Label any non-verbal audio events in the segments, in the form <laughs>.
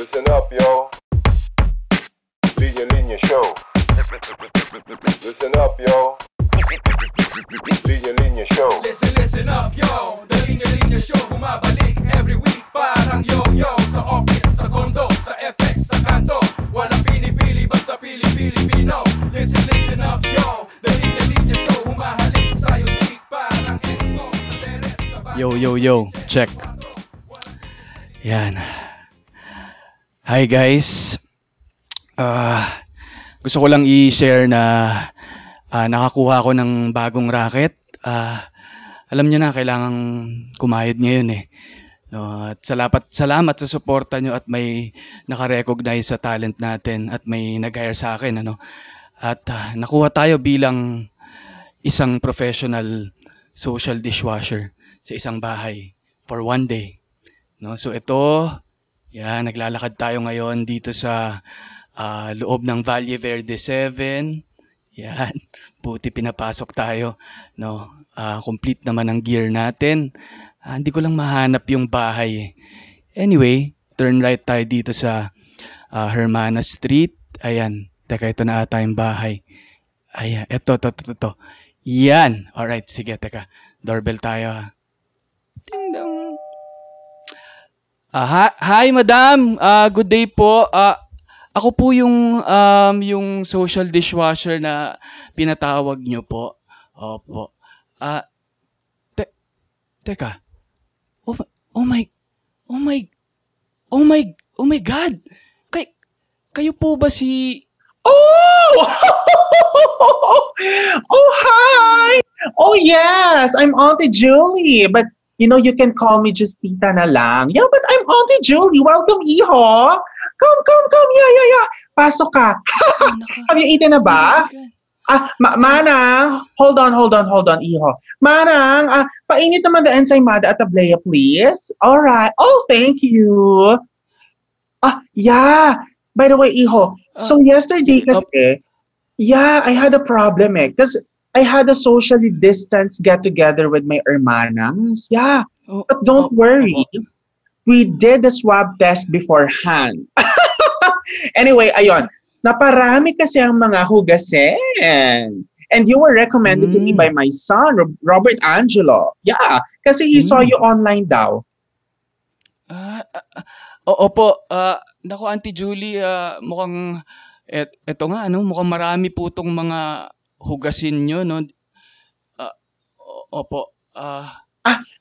Listen up, yo. Linya Linya Show. Listen up, yo. Linya Linya Show. Listen, listen up, yo The Linya Linya Show Bumabalik every week Parang yo-yo Sa office, sa condo, sa FX, sa kanto Walang pinipili, basta pili-Pilipino Listen, listen up, yo The Linya Linya Show Humahalik sa'yo cheek Parang exo Sa teres, sa Yo, yo, yo. Check. Yan. Hi guys. Ah, gusto ko lang i-share na ah, nakakuha ako ng bagong racket. Ah, alam niyo na kailangang kumayod ngayon eh. No, at salamat salamat sa suporta niyo at may naka-recognize sa talent natin at may nag-hire sa akin ano. At ah, nakuha tayo bilang isang professional social dishwasher sa isang bahay for one day. No, so ito, yan, naglalakad tayo ngayon dito sa ah, loob ng Valle Verde 7. Yan, <laughs> buti pinapasok tayo. No, Ah, complete naman ang gear natin. Ah, hindi ko lang mahanap yung bahay. eh. Anyway, turn right tayo dito sa ah, Hermana Street. Ayan, teka, ito na ata yung bahay. Ayan, ito, ito, ito, ito. Yan. Alright, sige, teka. Doorbell tayo ha. Ah, hi, hi, madam. Ah, good day po. Ah, ako po yung um, yung social dishwasher na pinatawag nyo po. Opo. Ah, te, teka. Oh, oh my, oh my, oh my, oh my God. Kay, kayo po ba si, Oh! <laughs> oh, hi! Oh, yes, I'm Auntie Julie. But, you know, you can call me just Tita na lang. Yeah, but I'm Auntie Julie. Welcome, Iho. Come, come, come. Yeah, yeah, yeah. Pasok ka. Have you eaten na Oh ba? God. Ah, ma- Manang, hold on, hold on, hold on, Iho. Manang, ah, painit naman the ensaymada at ablea, please. All right. Oh, thank you. Ah, yeah. By the way, Iho, so yesterday Up. kasi, yeah, I had a problem eh. Because I had a socially distanced get-together with my hermanas. Yeah, Oh, but don't oh, worry. oh. We did the swab test beforehand. <laughs> anyway, ayon. Naparami kasi ang mga hugasin. And you were recommended to me Mm. by my son, Rob- Robert Angelo. Yeah, kasi he saw Mm. you online daw. Ah, ah, ah, oo po. Ah, naku, Auntie Julie, ah, mukhang et, eto nga ano, mukhang marami po tong mga hugasin nyo, no? O- opo. Ah,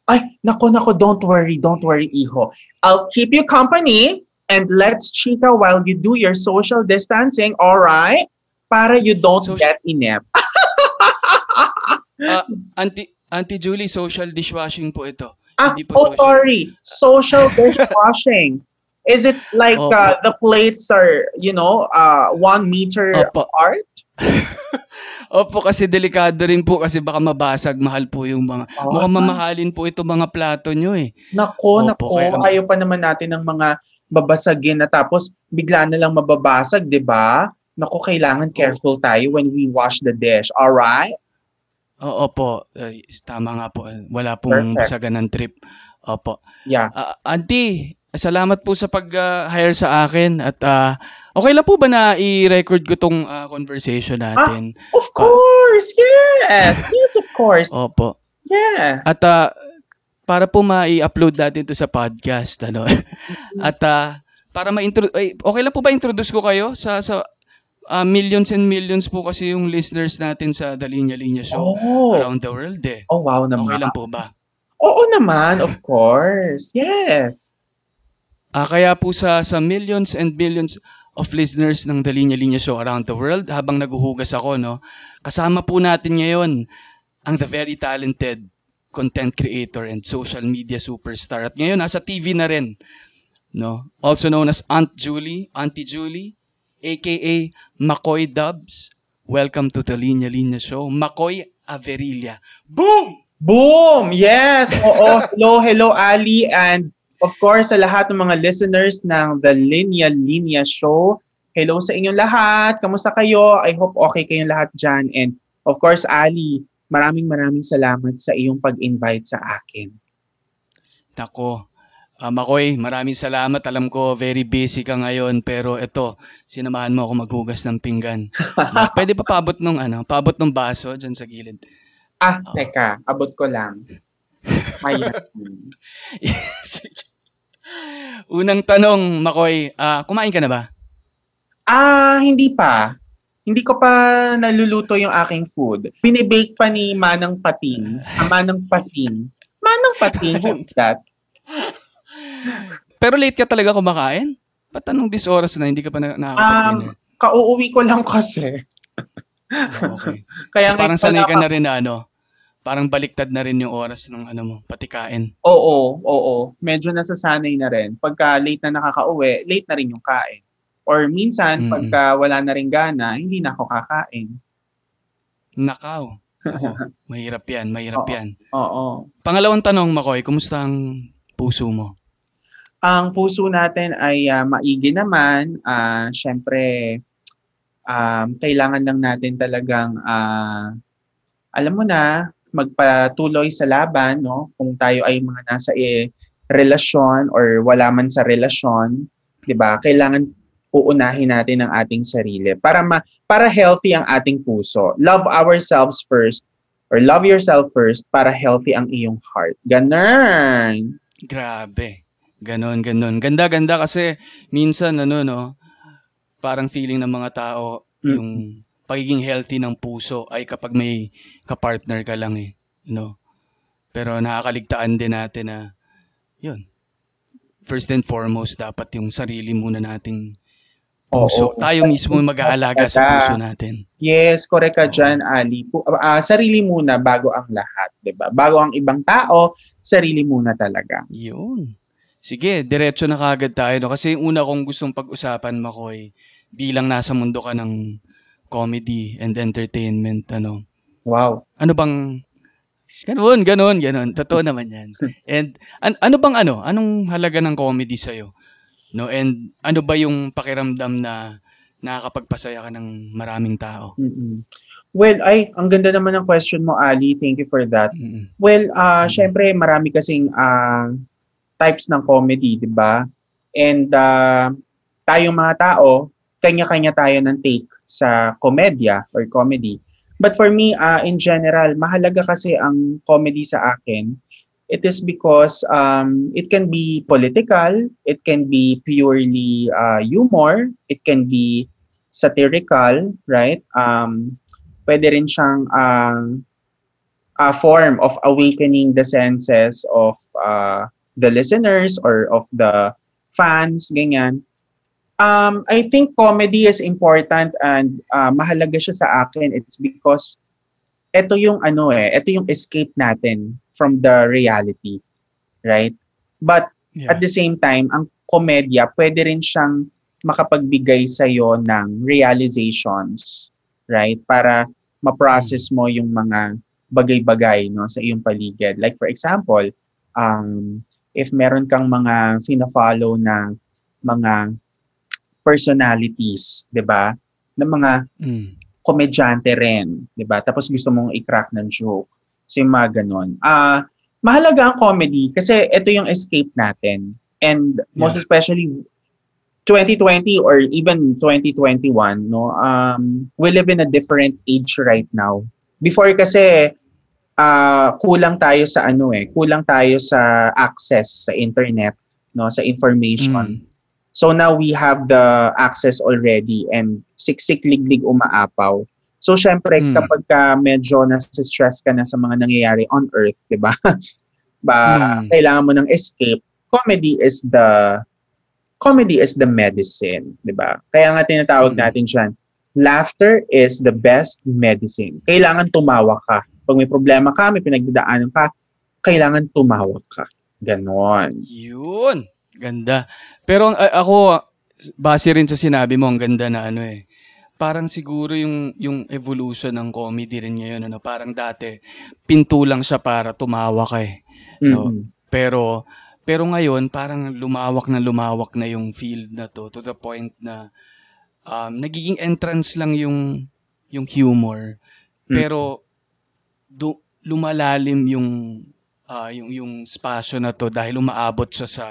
Ay, nako, nako, don't worry, don't worry, Iho. I'll keep you company and let's chika while you do your social distancing, all right? Para you don't Soci- get inept. ah, <laughs> Auntie, Auntie Julie, social dishwashing po ito. Ah, Hindi po oh, social. sorry. Social <laughs> dishwashing. Is it like Opo. uh, the plates are, you know, uh, one meter Opo. apart? <laughs> Opo, kasi delikado rin po kasi baka mabasag. Mahal po yung mga... Ah. Mukhang mamahalin po ito mga plato nyo eh. Nako, Opo, nako. kaya- Ayaw pa naman natin ng mga babasagin na tapos bigla na lang mababasag, di ba? Nako, kailangan careful tayo when we wash the dish. All right? Oo po. Ay, tama nga po. Wala pong Perfect. basagan ng trip. Opo. Yeah. Ah, auntie, salamat po sa pag-hire sa akin at ah, okay lang po ba na i-record ko tong ah, conversation natin? Of course, yes. Yes, of course. Opo. Yeah. At ah, para po ma-i-upload natin to sa podcast ano. at ah, para ma-intro ay, okay lang po ba introduce ko kayo sa sa ah, millions and millions po kasi yung listeners natin sa The Linya Linya Show Oh. around the world eh. Oh, wow naman. Okay lang po ba? Oo naman, of course. Yes. Ah, kaya po sa sa millions and billions of listeners ng The Linya Linya Show around the world habang naguhugas ako no. Kasama po natin ngayon ang the very talented content creator and social media superstar at ngayon nasa TV na rin. No? Also known as Aunt Julie, Auntie Julie, aka Makoy Dubs. Welcome to The Linya Linya Show. Makoy Averilla. Boom! Boom! Yes! Oo. hello, hello, Ali. And of course, sa lahat ng mga listeners ng The Linya Linya Show, hello sa inyong lahat. Kamusta kayo? I hope okay kayong lahat dyan. And of course, Ali, maraming maraming salamat sa iyong pag-invite sa akin. Nako, Ah, Makoy, maraming salamat. Alam ko, very busy ka ngayon. Pero ito, sinamahan mo ako maghugas ng pinggan. <laughs> Pwede pa paabot nung, ano, paabot nung baso dyan sa gilid. Ah, teka, abot ko lang. Ayan. <laughs> <laughs> Sige. Unang tanong, Makoy, ah, kumain ka na ba? Ah, hindi pa. Hindi ko pa naluluto yung aking food. Binibake pa ni Manang Pating. Ah, Manang Pasing. Manang Pating, who is that? Pero late ka talaga kumakain? Ba't anong this oras na hindi ka pa na nakakapag-dinner? Kauuwi ko lang kasi. Ah, okay. <laughs> Kaya so, parang ngayon sanay ka na rin na ano, parang baliktad na rin yung oras ng ano mo, pati kain. Oo, oo. Medyo nasasanay na rin. Pagka late na nakakauwi, late na rin yung kain. Or minsan, Mm-mm. pagka wala na rin gana, hindi na ako kakain. Nakaw. Ako, <laughs> mahirap yan, mahirap Oo. yan. Oo. Pangalawang tanong, Makoy, kumusta ang puso mo? Ang puso natin ay ah, maigi naman. Ah, Siyempre, um, kailangan lang natin talagang, ah, alam mo na, magpatuloy sa laban, no? Kung tayo ay mga nasa eh, relasyon or wala man sa relasyon, 'di ba? Kailangan uunahin natin ang ating sarili para ma- para healthy ang ating puso. Love ourselves first or love yourself first para healthy ang iyong heart. Ganun. Grabe. Ganon, ganon. Ganda, ganda kasi minsan ano no, parang feeling ng mga tao Mm. yung pagiging healthy ng puso ay kapag may kapartner ka lang eh, you know. Pero nakakaligtaan din natin na yun. First and foremost dapat yung sarili muna nating puso. Oo. Tayo mismo mag-aalaga sa puso natin. Yes, correct ka dyan, Ali. Ah, sarili muna bago ang lahat, 'di ba? Bago ang ibang tao, sarili muna talaga. Yun. Sige, diretso na kagad tayo. No? Kasi yung una kong gustong pag-usapan, Makoy, bilang nasa mundo ka ng comedy and entertainment, ano, Wow. ano bang, ganun, ganun, ganun, totoo naman yan. <laughs> And an- ano bang ano, anong halaga ng comedy sa'yo? No, and ano ba yung pakiramdam na nakakapagpasaya ka ng maraming tao? Mm-mm. Well, ay, ang ganda naman ng question mo, Ali. Thank you for that. Mm-mm. Well, ah Mm. syempre marami kasing ah, types ng comedy, 'di ba? And ah, tayong mga tao, kanya-kanya tayo ng take sa komedya or comedy. But for me, ah, in general, mahalaga kasi ang comedy sa akin. It is because um, it can be political, it can be purely ah, humor, it can be satirical, right? Um, pwede rin siyang ah, a form of awakening the senses of uh, the listeners or of the fans, ganyan. Um, I think comedy is important and uh, mahalaga siya sa akin. It's because ito yung ano eh, ito yung escape natin from the reality, right? But Yeah. at the same time, ang komedya pwede rin siyang makapagbigay sa ng realizations, right? Para ma-process mo yung mga bagay-bagay no sa iyong paligid. Like for example, um if meron kang mga fina-follow na mga personalities, 'di ba? Na mga Mm. komedyante rin, 'di ba? Tapos gusto mong i-crack ng joke. So yung mga ganun. Ah, mahalaga ang comedy kasi ito yung escape natin. And most Yeah. especially 2020 or even 2021, no? Um, we live in a different age right now. Before kasi ah, kulang tayo sa ano eh, kulang tayo sa access sa internet, no, sa information. Mm. So now we have the access already and siksik liglig umaapaw. So syempre Mm. kapag ka medyo nasa-stress ka na sa mga nangyayari on earth, 'di ba? <laughs> ba Mm. kailangan mo ng escape. Comedy is the comedy is the medicine, 'di ba? Kaya nga tinatawag Mm. natin siyan, laughter is the best medicine. Kailangan tumawa ka. Pag may problema ka, may pinagdadaanan ka, kailangan tumawa ka. Ganon. Yun. Ganda. Pero a- ako, base rin sa sinabi mo, ang ganda na ano eh. Parang siguro yung, yung evolution ng comedy rin ngayon, ano, parang dati, pinto lang siya para tumawa ka eh. No. Mm-mm. Pero, pero ngayon, parang lumawak na lumawak na yung field na to, to the point na um, nagiging entrance lang yung, yung humor. Mm. Pero, du- lumalalim yung, ah, yung, yung spasyo na to dahil umaabot siya sa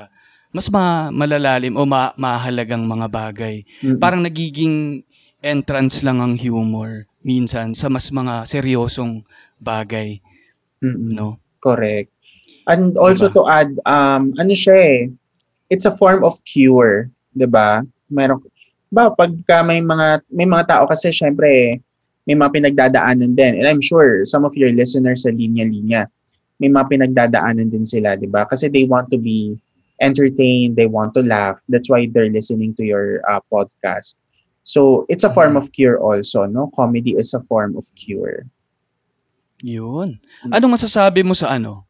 mas ma- malalalim o ma- mahalagang mga bagay. Mm-mm. Parang nagiging entrance lang ang humor minsan sa mas mga seryosong bagay, Mm-mm. no? Correct. And also Diba? to add, um, ano siya eh, it's a form of cure, 'di ba? Meron ba pagka may mga may mga tao kasi syempre may mga pinagdadaanan din. And I'm sure some of your listeners sa linya-linya may mga pinagdadaanan din sila, 'di ba? Kasi they want to be entertained, they want to laugh. That's why they're listening to your uh, podcast. So, it's a form of cure also, no? Comedy is a form of cure. Yun. Mm. Anong masasabi mo sa ano?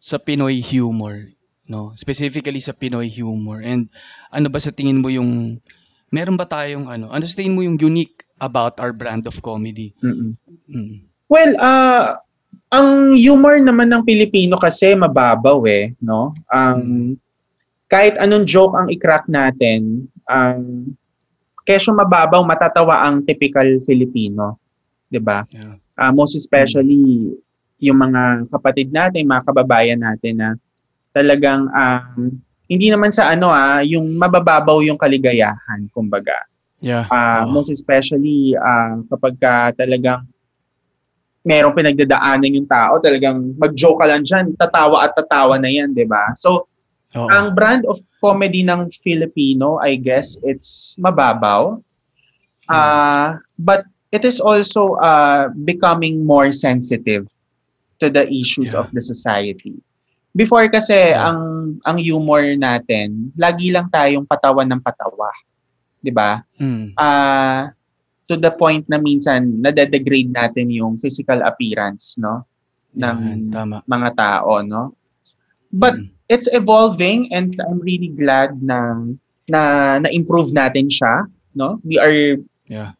Sa Pinoy humor, no? Specifically sa Pinoy humor. And ano ba sa tingin mo yung meron ba tayong ano? Ano sa tingin mo yung unique about our brand of comedy? Mm-mm. Mm. Well, uh, ang humor naman ng Pilipino kasi mababaw eh, no? Ang kahit anong joke ang i-crack natin, ang kesyo mababaw matatawa ang typical Filipino, 'di ba? Yeah. Ah, most especially yung mga kapatid natin, mga kababayan natin na talagang um, hindi naman sa ano ah, yung mabababaw yung kaligayahan, kumbaga. Yeah. Ah, Oo. most especially ah, kapag ka talagang merong pinagdadaanan yung tao, talagang mag-joke ka lang dyan, tatawa at tatawa na yan, di ba? So, Oo. ang brand of comedy ng Filipino, I guess, it's mababaw. Ah, but it is also uh, becoming more sensitive to the issues Yeah. of the society. Before kasi Yeah. ang ang humor natin, lagi lang tayong patawa ng patawa. 'Di ba? Mm. ah to the point na minsan nade-degrade natin yung physical appearance no ng tama. mga tao no but Mm. It's evolving and I'm really glad na na na-improve natin siya no we are Yeah.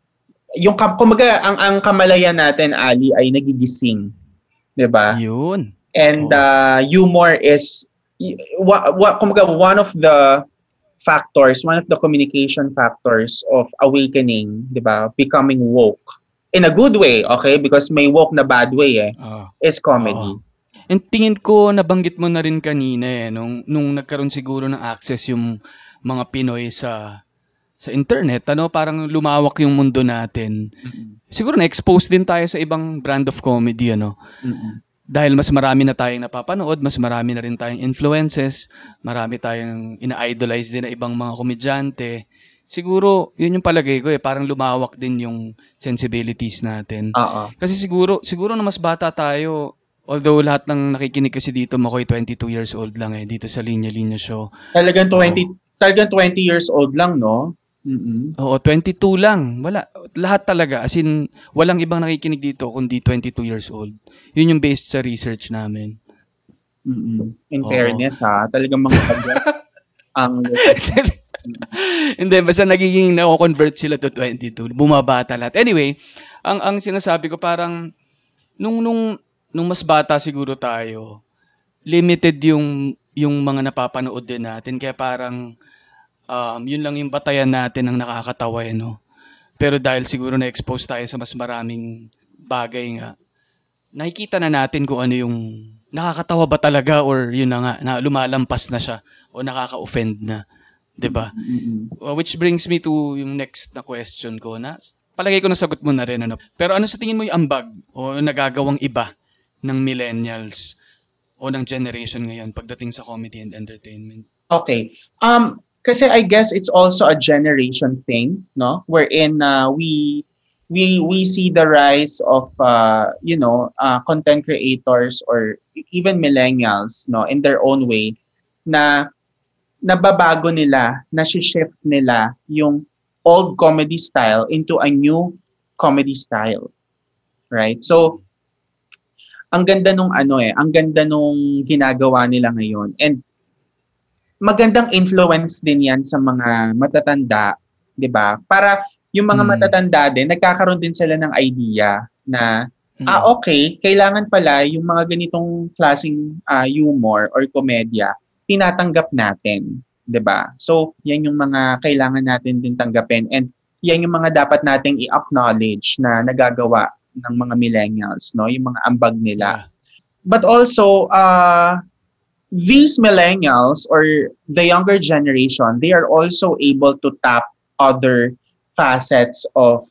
yung kumbaga ang ang kamalayan natin Ali ay nagigising 'di ba Yun. and Oo. uh, humor is wa, wa, kumbaga one of the factors, one of the communication factors of awakening, 'di ba? Becoming woke in a good way, okay? Because may woke na bad way eh, Oo. is comedy. And tingin ko nabanggit mo na rin kanina eh nung nung nagkaroon siguro ng access yung mga Pinoy sa sa internet, ano, parang lumawak yung mundo natin. Siguro na-expose din tayo sa ibang brand of comedy, ano. Mm-mm. Dahil mas marami na tayong napapanood, mas marami na rin tayong influences, marami tayong ina-idolize din na ibang mga komedyante. Siguro, yun yung palagay ko eh, parang lumawak din yung sensibilities natin. Oo. Kasi siguro, siguro na mas bata tayo, although lahat ng nakikinig kasi dito, makoy 22 years old lang eh, dito sa Linya Linya Show. Talagang 20 talagang 20 years old lang, no? Mm-mm. Oo, 22 lang. Wala. Lahat talaga. As in, walang ibang nakikinig dito kundi 22 years old. Yun yung based sa research namin. Mm-mm. In Oo. fairness ha, talagang mga <laughs> ang <laughs> Hindi, basta nagiging na-convert sila to 22. Bumabata lahat. Anyway, ang ang sinasabi ko parang nung nung nung mas bata siguro tayo, limited yung yung mga napapanood din natin kaya parang um, yun lang yung batayan natin ang nakakatawa eh, no? Pero dahil siguro na-expose tayo sa mas maraming bagay nga, nakikita na natin kung ano yung nakakatawa ba talaga or yun na nga, na lumalampas na siya o nakaka-offend na. 'di ba? Mm-mm. Uh, which brings me to yung next na question ko na palagay ko nasagot mo na rin ano. Pero ano sa tingin mo yung ambag o nagagawang iba ng millennials o ng generation ngayon pagdating sa comedy and entertainment? Okay. Um kasi I guess it's also a generation thing, no? Wherein uh, we we we see the rise of uh, you know, uh, content creators or even millennials, no, in their own way na nababago nila, na shift nila yung old comedy style into a new comedy style. Right? So ang ganda nung ano eh, ang ganda nung ginagawa nila ngayon. And magandang influence din yan sa mga matatanda, 'di ba? Para yung mga Mm. matatanda din nagkakaroon din sila ng idea na Mm. ah okay, kailangan pala yung mga ganitong klaseng ah, humor or komedya tinatanggap natin, 'di ba? So, yan yung mga kailangan natin din tanggapin and yan yung mga dapat nating i-acknowledge na nagagawa ng mga millennials, no? Yung mga ambag nila but also uh these millennials or the younger generation, they are also able to tap other facets of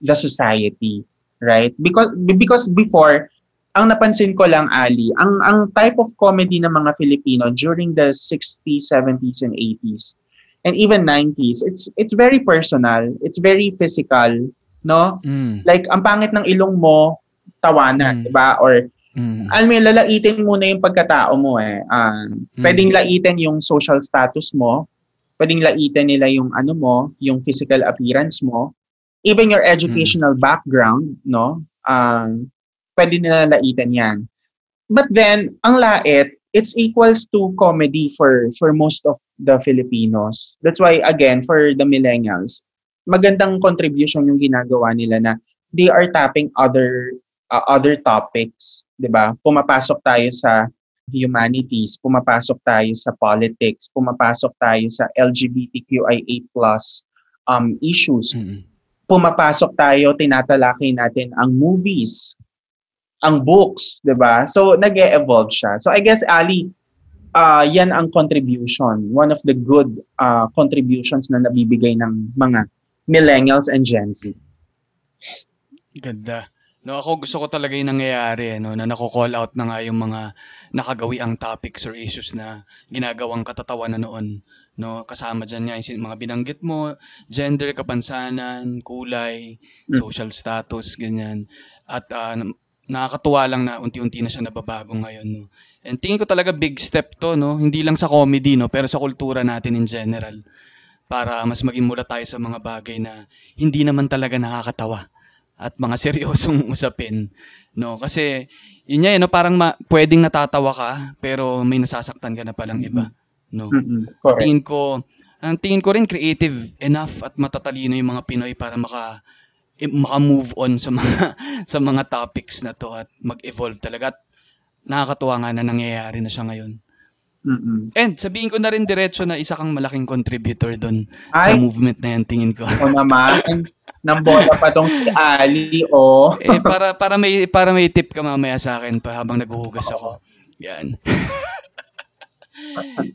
the society, right? Because because before ang napansin ko lang Ali, ang ang type of comedy ng mga Filipino during the 60s, 70s and 80s and even 90s, it's it's very personal, it's very physical, no? Mm. Like ang pangit ng ilong mo, tawanan, Mm. 'di ba? Or Mm. alam mo, lalaitin muna yung pagkatao mo eh. Um, Mm. Pwedeng laitin yung social status mo, pwedeng laitin nila yung ano mo, yung physical appearance mo, even your educational background, no? Um, pwede nila laitin yan. But then, ang lait, it's equals to comedy for for most of the Filipinos. That's why, again, for the millennials, magandang contribution yung ginagawa nila na they are tapping other uh, other topics, 'di ba? Pumapasok tayo sa humanities, pumapasok tayo sa politics, pumapasok tayo sa LGBTQIA+ um issues. Mm. Pumapasok tayo, tinatalakay natin ang movies, ang books, 'di ba? So nag-evolve siya. So I guess Ali uh, yan ang contribution, one of the good uh, contributions na nabibigay ng mga millennials and Gen Z. Ganda. No, ako gusto ko talaga yung nangyayari, eh, no, na nako-call out na nga yung mga nakagawi ang topics or issues na ginagawang katatawanan noon. No, kasama dyan nga yung mga binanggit mo, gender, kapansanan, kulay, Mm. social status, ganyan. At na- nakakatuwa lang na unti-unti na siya nababago ngayon, no. And tingin ko talaga big step to, no, hindi lang sa comedy, no, pero sa kultura natin in general para mas maging mula tayo sa mga bagay na hindi naman talaga nakakatawa at mga <laughs> seryosong usapin no kasi yun nga eh, no parang ma- pwedeng natatawa ka pero may nasasaktan ka na palang iba no Mm-mm. Correct. tingin ko ang tingin ko rin creative enough at matatalino yung mga Pinoy para maka eh, maka-move on sa mga <laughs> sa mga topics na to at mag-evolve talaga at nakakatuwa nga na nangyayari na siya ngayon. Mm-mm. And sabihin ko na rin diretso na isa kang malaking contributor doon sa movement na yan tingin ko. ako naman. Nang bola pa tong si Ali, oh. eh para para may para may tip ka mamaya sa akin pa habang naghuhugas ako. Yan. <laughs>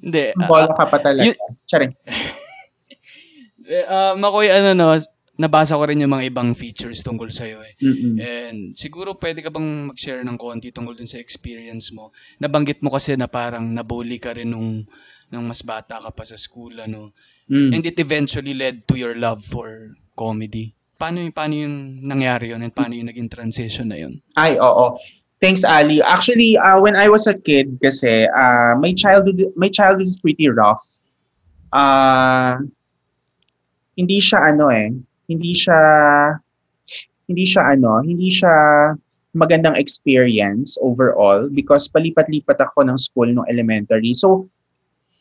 Hindi. Bola ka pa talaga. yun- Charing. <laughs> eh, ah, Makoy, ano no, nabasa ko rin yung mga ibang features tungkol sa'yo eh. Mm-mm. And siguro pwede ka bang mag-share ng konti tungkol dun sa experience mo? Nabanggit mo kasi na parang nabully ka rin nung, nung mas bata ka pa sa school, ano? Mm. And it eventually led to your love for comedy. Paano, yung- paano yung nangyari yun and paano yung naging transition na yun? Ay, oo. Thanks, Ali. Actually, uh, when I was a kid kasi, uh, my childhood my childhood is pretty rough. Uh, hindi siya ano eh, hindi siya hindi siya ano, hindi siya magandang experience overall because palipat-lipat ako ng school nung elementary. So,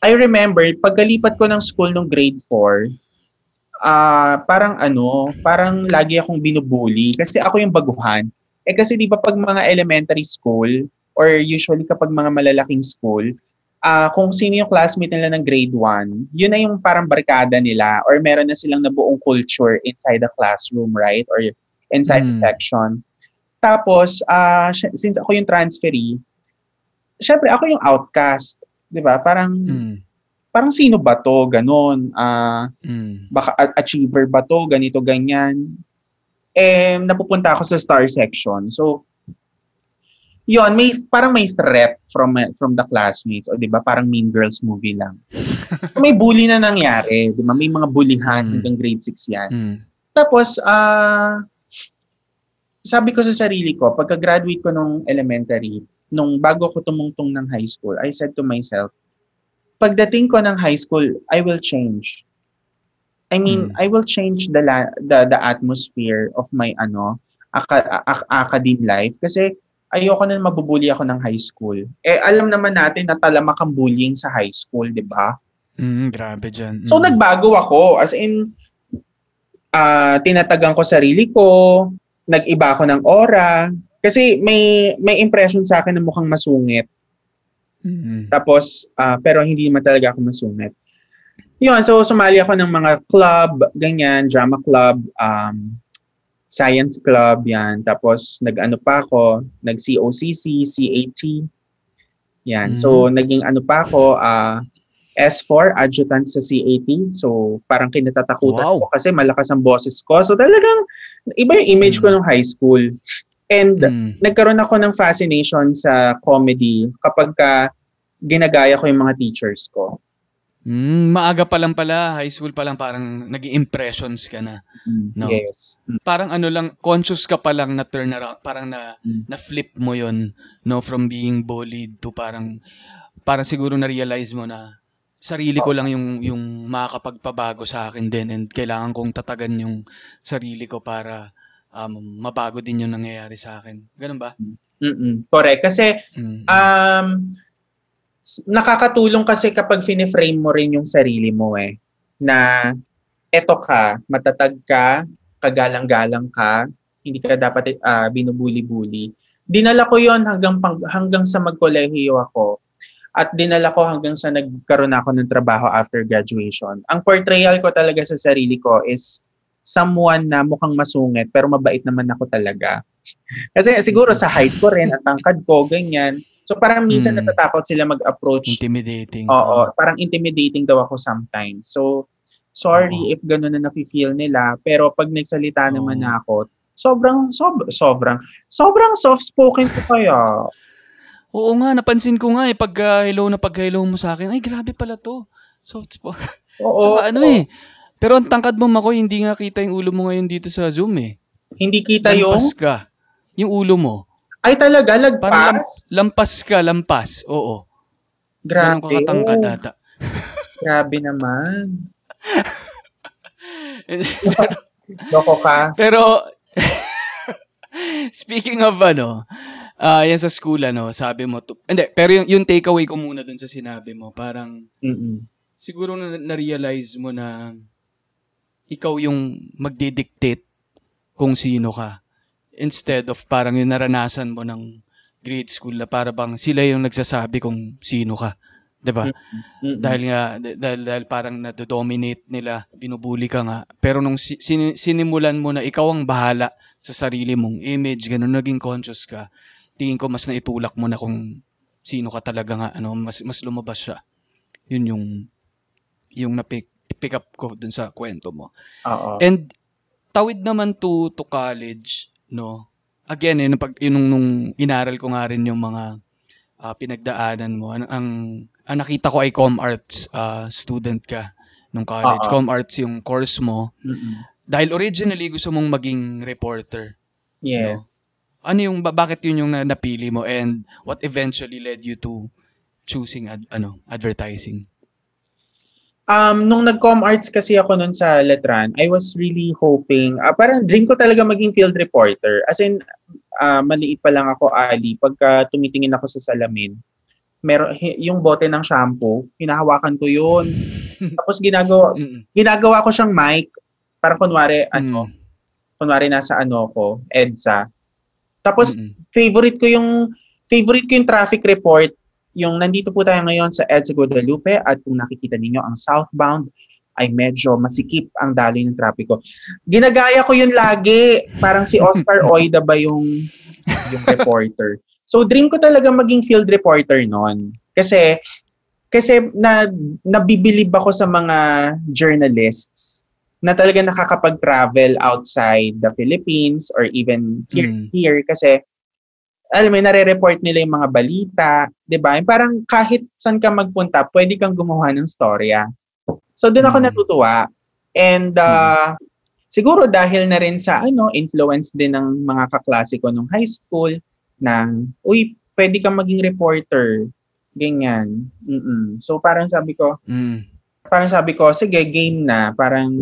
I remember, pagkalipat ko ng school nung grade 4, ah parang ano, parang lagi akong binubuli kasi ako yung baguhan. Eh kasi di ba pag mga elementary school or usually kapag mga malalaking school, ah kung sino yung classmate nila ng grade 1, yun na yung parang barkada nila or meron na silang nabuong culture inside the classroom, right? Or inside the Mm. section. Tapos, sy- since ako yung transferee, syempre ako yung outcast, 'di ba? Parang Mm. parang sino ba to? Ganon. Ah Mm. baka achiever ba to, ganito, ganyan. Eh, napupunta ako sa star section. So, yon may parang may threat from from the classmates o 'di ba parang Mean Girls movie lang. <laughs> May bully na nangyari, 'di ba? May mga bullyhan Mm. hanggang grade 6 'yan. Mm. Tapos ah sabi ko sa sarili ko, pagka-graduate ko nung elementary, nung bago ko tumungtong ng high school, I said to myself, pagdating ko ng high school, I will change. I mean, Hmm. I will change the, la- the the atmosphere of my ano, aka- ac- academe life kasi ayoko na mabubuli ako ng high school. Eh alam naman natin na talamak ang bullying sa high school, 'di ba? Mm, grabe dyan. So Mm. nagbago ako as in ah tinatagang ko sarili ko, nag-iba ako ng aura kasi may may impression sa akin na mukhang masungit. Mm. Tapos ah, pero hindi naman talaga ako masungit. Yun, so sumali ako ng mga club, ganyan, drama club, um, science club, yan. Tapos nag-ano pa ako, nag-COCC, CAT, Yan. So, Mm. naging ano pa ako, ah, S4, adjutant sa CAT. So, parang kinatatakutan Wow. ko kasi malakas ang boses ko. So, talagang iba yung image ko Mm. nung high school. And Mm. nagkaroon ako ng fascination sa comedy kapag ka ginagaya ko yung mga teachers ko. Mm, maaga pa lang pala, high school pa lang parang naging impressions ka na. No. Yes. Mm. Parang ano lang, conscious ka pa lang na turn around, parang na Mm. na flip mo 'yon, no, from being bullied to parang parang siguro na realize mo na sarili ko lang yung yung makakapagpabago sa akin din and kailangan kong tatagan yung sarili ko para um, mabago din yung nangyayari sa akin. Ganun ba? Mm-mm. Correct. Kasi Mm. um, nakakatulong kasi kapag fine-frame mo rin yung sarili mo eh. Na eto ka, matatag ka, kagalang-galang ka, hindi ka dapat ah, binubuli-buli. Dinala ko yon hanggang, hanggang sa magkolehiyo ako. At dinala ko hanggang sa nagkaroon ako ng trabaho after graduation. Ang portrayal ko talaga sa sarili ko is someone na mukhang masungit pero mabait naman ako talaga. Kasi siguro sa height ko rin at tangkad ko, ganyan. So parang minsan Mm. natatakot sila mag-approach. Intimidating. Oo, parang intimidating daw ako sometimes. So sorry Oo. if gano'n na nafe-feel nila, pero pag nagsalita naman Oo. na ako, sobrang sob, sobrang sobrang soft-spoken ko kaya. Oo nga, napansin ko nga eh, pag ah, hello na pag hello mo sa akin, ay grabe pala to. Soft spot. <laughs> Oo. Tsaka ano eh, pero ang tangkad mo, Mako, hindi nga kita yung ulo mo ngayon dito sa Zoom eh. Hindi kita yung Lampas ka. Yung ulo mo. Ay talaga Parang lagpas. lampas ka, lampas. Oo. Ganun Grabe. ka katangkad oh, ata. <laughs> grabe naman. <laughs> Loko ka. pero, <laughs> speaking of ano, ah yan sa school ano, sabi mo, to, hindi, pero yung, yung takeaway ko muna dun sa sinabi mo, parang, Mm-mm. siguro na, na-realize mo na ikaw yung magdidictate kung sino ka. Instead of parang yung naranasan mo ng grade school na para bang sila yung nagsasabi kung sino ka. 'Di ba? Mm-mm. Dahil nga dahil, dahil parang na-dominate nila, binubuli ka nga. Pero nung si- sini- sinimulan mo na ikaw ang bahala sa sarili mong image, ganun naging conscious ka. Tingin ko mas naitulak mo na kung sino ka talaga nga ano, mas mas lumabas siya. Yun yung yung na-pick pick up ko dun sa kwento mo. Oo. And tawid naman to to college, no. Again, eh, nung, pag, yun, nung, inaral ko nga rin yung mga ah, pinagdaanan mo. Ang, ang, ang nakita ko ay Com Arts ah, student ka nung college. Oo. Com Arts yung course mo. Mm-mm. Dahil originally gusto mong maging reporter. Yes. Ano yung ba- bakit yun yung na, napili mo and what eventually led you to choosing ad, ano advertising? Um, nung nag-com arts kasi ako nun sa Letran, I was really hoping, ah, parang dream ko talaga maging field reporter. As in, ah, maliit pa lang ako, Ali, pagka tumitingin ako sa salamin, meron, yung bote ng shampoo, hinahawakan ko yun. <laughs> Tapos ginagawa, ginagawa ko siyang mic, para kunwari, ano, mm, kunwari nasa ano ko, EDSA. Tapos, mm, favorite ko yung, favorite ko yung traffic report yung nandito po tayo ngayon sa EDSA Guadalupe at kung nakikita ninyo ang southbound ay medyo masikip ang daloy ng trapiko. Ginagaya ko yun lagi. Parang si Oscar <laughs> Oida ba yung, yung reporter. So dream ko talaga maging field reporter noon. Kasi kasi na nabibilib ako sa mga journalists na talaga nakakapag-travel outside the Philippines or even here, Mm. here kasi alam mo, nare-report nila yung mga balita, 'di ba? Parang kahit saan ka magpunta, pwede kang gumawa ng storya. So doon ako Mm. natutuwa. And uh, siguro dahil na rin sa ano, influence din ng mga kaklase ko nung high school ng uy, pwede kang maging reporter. Ganyan. Mm-mm. So parang sabi ko, mm. parang sabi ko, sige, game na. Parang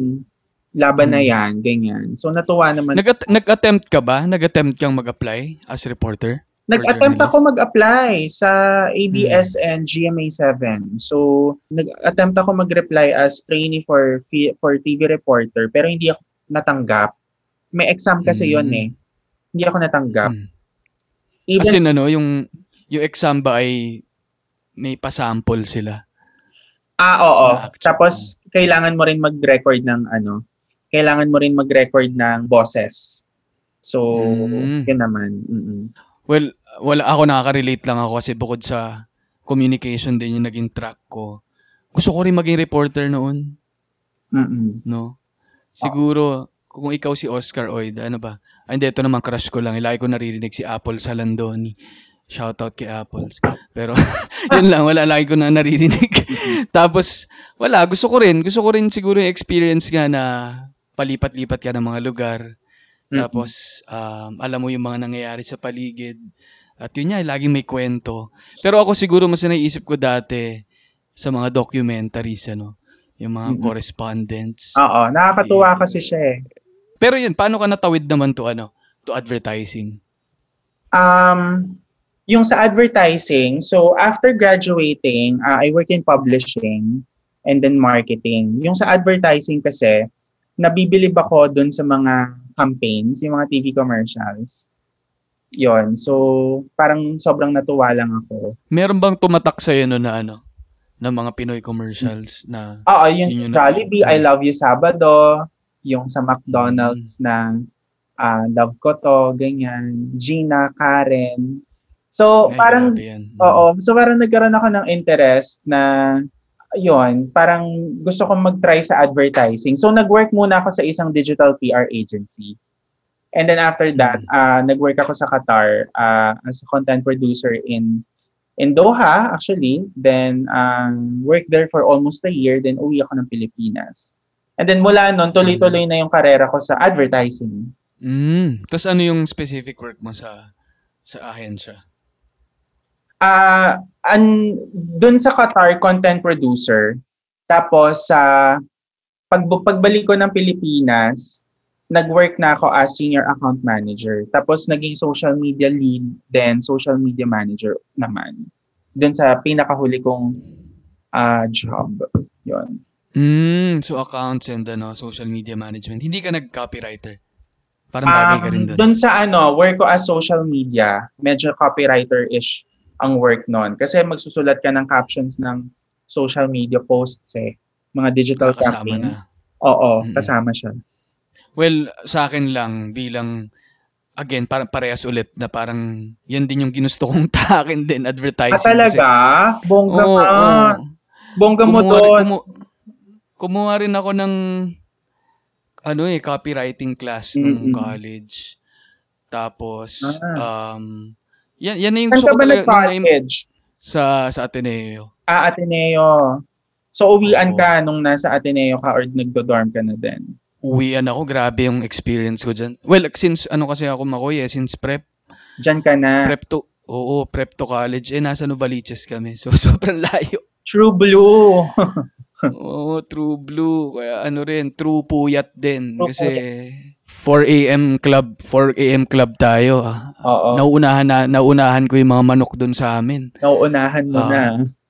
laban na Mm. yan, ganyan. So natuwa naman. Nag- nag-attempt ka ba? Nag-attempt kang mag-apply as reporter? Nag-attempt ako mag-apply sa ABS and GMA7. So, nag-attempt ako mag-reply as trainee for for TV reporter pero hindi ako natanggap. May exam kasi Mm. yon eh. Hindi ako natanggap. Mm. Even Kasi ano, yung yung exam ba ay may pasample sila? ah oo. Tapos kailangan mo rin mag-record ng ano, kailangan mo rin mag-record ng bosses. So, Mm. yun naman. Mm-mm. Well, wala ako nakaka-relate lang ako kasi bukod sa communication din yung naging track ko. Gusto ko rin maging reporter noon, Mm-mm. no? Siguro, kung ikaw si Oscar Oid, ano ba? Ay, hindi, ito naman crush ko lang. Lagi ko naririnig si Apple Salandoni. Shoutout kay Apples. Pero, <laughs> yun lang, wala. Lagi ko na naririnig. Tapos, wala. Gusto ko rin. Gusto ko rin siguro yung experience nga na palipat-lipat ka ng mga lugar. Mm-mm. Tapos, um, alam mo yung mga nangyayari sa paligid. At yun nga, laging may kwento. Pero ako siguro mas naiisip ko dati sa mga documentaries, ano, yung mga Mm-mm. correspondence. Oo, nakakatuwa Yeah. kasi siya eh. Pero yun, paano ka natawid naman to ano, to advertising? Um, yung sa advertising, so after graduating, uh, I work in publishing and then marketing. Yung sa advertising kasi, nabibilib ako dun sa mga campaigns, yung mga TV commercials. Yon. So, parang sobrang natuwa lang ako. Meron bang tumatak sa'yo no na ano, ng mga Pinoy commercials na Oo, yung Yun yun sa na- Jollibee, I Love You Sabado, yung sa McDonald's na ah, Love Ko To, ganyan, Gina, Karen. So, Ay, parang. Oo. So parang nagkaroon ako ng interest na yon parang gusto kong mag-try sa advertising. So nag-work muna ako sa isang digital PR agency. And then after that, uh, nag-work ako sa Qatar uh, as a content producer in in Doha actually. Then um, worked there for almost a year. Then uwi ako ng Pilipinas. And then mula nun, tuloy-tuloy na yung karera ko sa advertising. Mm. Tapos ano yung specific work mo sa sa ahensya? Ah, an doon sa Qatar content producer. Tapos sa pag pagbalik ko ng Pilipinas, nag-work na ako as senior account manager. Tapos naging social media lead, then social media manager naman. Doon sa pinakahuli kong ah, job. 'Yon. Mm, so accounts and ano, social media management. Hindi ka nag-copywriter. Parang bagay ka rin doon. doon sa ano, work ko as social media, medyo copywriter-ish ang work nun. Kasi magsusulat ka ng captions ng social media posts eh. Mga digital Kasama campaigns. na. Oo, Mm-mm. kasama siya. Well, sa akin lang bilang again, parang parehas ulit na parang yan din yung ginusto kong <laughs> takin din advertising. Ah, talaga? Bongga Oo, ka. oo. Bongga mo Kumuha rin- doon. kumu- kumuha rin ako ng ano eh, copywriting class nung Mm-mm. college. Tapos, Ah. um, yan, yan na yung gusto ko ba talaga nag-college? sa, sa Ateneo. Ah, Ateneo. So, uwian ka nung nasa Ateneo ka or nagdo-dorm ka na din? Uwian ako, grabe yung experience ko dyan. Well, since ano kasi ako makoy eh, since prep, Diyan ka na. prep to, oo, prep to college, eh nasa Novaliches kami. So, <laughs> sobrang layo. True Blue. <laughs> Oo, true blue. Kaya ano rin, true puyat din. True Kasi 4 a.m. club, 4 a.m. club tayo. ah. Oo. Nauunahan na, nauunahan ko yung mga manok doon sa amin. Nauunahan mo Ah. na.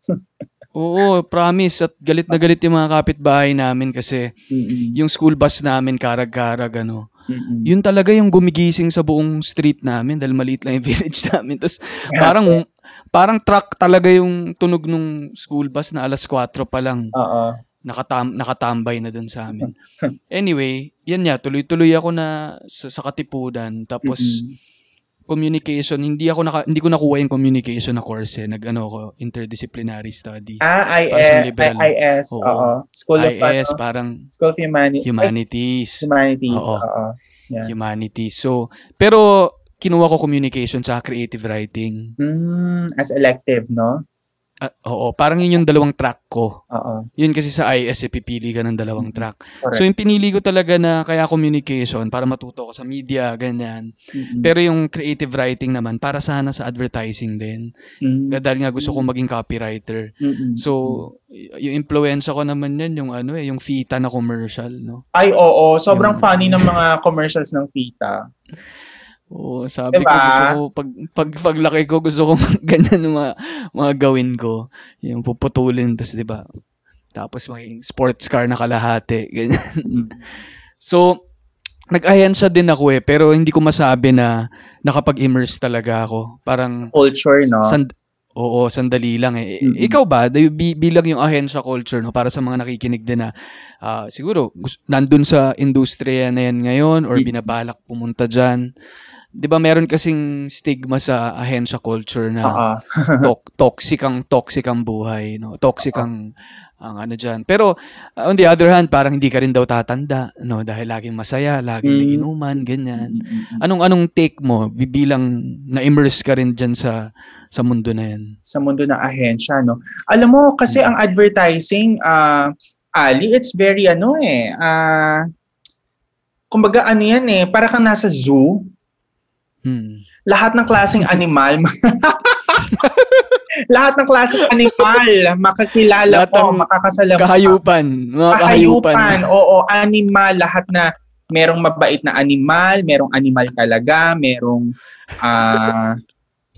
<laughs> Oo, promise. At galit na galit yung mga kapitbahay namin kasi Mm-mm. yung school bus namin, karag-karag, ano. Mm-mm. Yun talaga yung gumigising sa buong street namin dahil maliit lang yung <laughs> village namin. Tapos parang, parang truck talaga yung tunog nung school bus na alas 4 pa lang. Oo. Nakatam nakatambay na dun sa amin. <laughs> Anyway, yan nga, tuloy-tuloy ako na sa, sa Katipunan. Tapos, Mm-mm. communication, hindi ako naka, hindi ko nakuha yung communication na course eh. Nag-ano ako, interdisciplinary studies. Ah, IS, liberal. IS, Oo. oo. School of, IS, ano, parang School of Humani- ay, humanities. Humanities. Oo. Oo. Yeah. Humanities. So, pero kinuha ko communication sa creative writing. Mm, as elective, no? Ah, oo, parang yun yung dalawang track ko. Oo. Yun kasi sa IS, eh, pipili ka ng dalawang track. Correct. So, yung pinili ko talaga na kaya communication para matuto ko sa media, ganyan. Mm-mm. Pero yung creative writing naman, para sana sa advertising din. Mm, Dahil nga gusto kong maging copywriter. mm-mm. So, yung influensya ko naman yan, yung ano eh, yung Fita na commercial, no? Ay, oo. Sobrang Yung- funny ng <laughs> mga commercials ng Fita. Oo, sabi ko, Diba? gusto ko, pag, pag, paglaki ko, gusto ko <laughs> ganyan yung mga, mga gawin ko. Yung puputulin, tas di ba? Tapos maging sports car na kalahati, <laughs> ganyan. So, nag-ayansa din ako eh, pero hindi ko masabi na nakapag-immerse talaga ako. Parang, Culture, no? sand- oo, sandali lang eh. Mm-mm. Ikaw ba, bi- bilang yung ahensya culture, no, para sa mga nakikinig din na, ah, siguro, nandun sa industriya na yan ngayon or binabalak pumunta dyan, 'di ba meron kasing stigma sa ahensya culture na Oo. <laughs> tok- toxic ang toxic ang buhay, no? Toxic ang ang ano diyan. Pero uh, on the other hand, parang hindi ka rin daw tatanda, no? Dahil laging masaya, laging may Mm. inuman, ganyan. Mm-mm. Anong anong take mo bi- bilang na-immerse ka rin diyan sa sa mundo na 'yan? sa mundo ng ahensya, no? Alam mo, kasi ang advertising, ah Ali, it's very ano eh, ah kumbaga ano yan eh, para kang nasa zoo, Hmm. lahat ng klaseng animal, <laughs> lahat ng klaseng animal, makakilala Lahat ko, makakasalamuha. Kahayupan, mga kahayupan. Kahayupan, oo, animal, lahat na merong mabait na animal, merong animal talaga, merong ah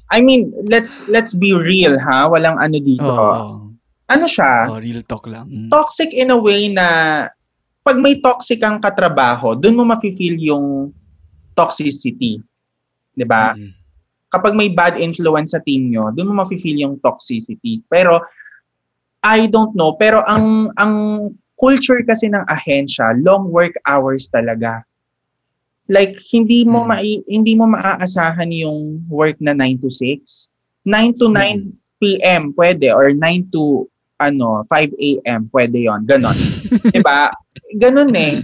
I mean, let's let's be real ha, walang ano dito. Oo. Ano siya? Oh, real talk lang. Mm. Toxic in a way na pag may toxic kang katrabaho, doon mo mafe-feel yung toxicity. 'Di ba? Mm. Kapag may bad influence sa team nyo, doon mo mafe-feel yung toxicity. Pero I don't know, pero ang ang culture kasi ng ahensya, long work hours talaga. Like hindi mo Hmm. mai, hindi mo maaasahan yung work na 9 to 6. 9 to 9 PM pwede or 9 to ano 5 AM pwede yon ganon <laughs> 'di ba ganon eh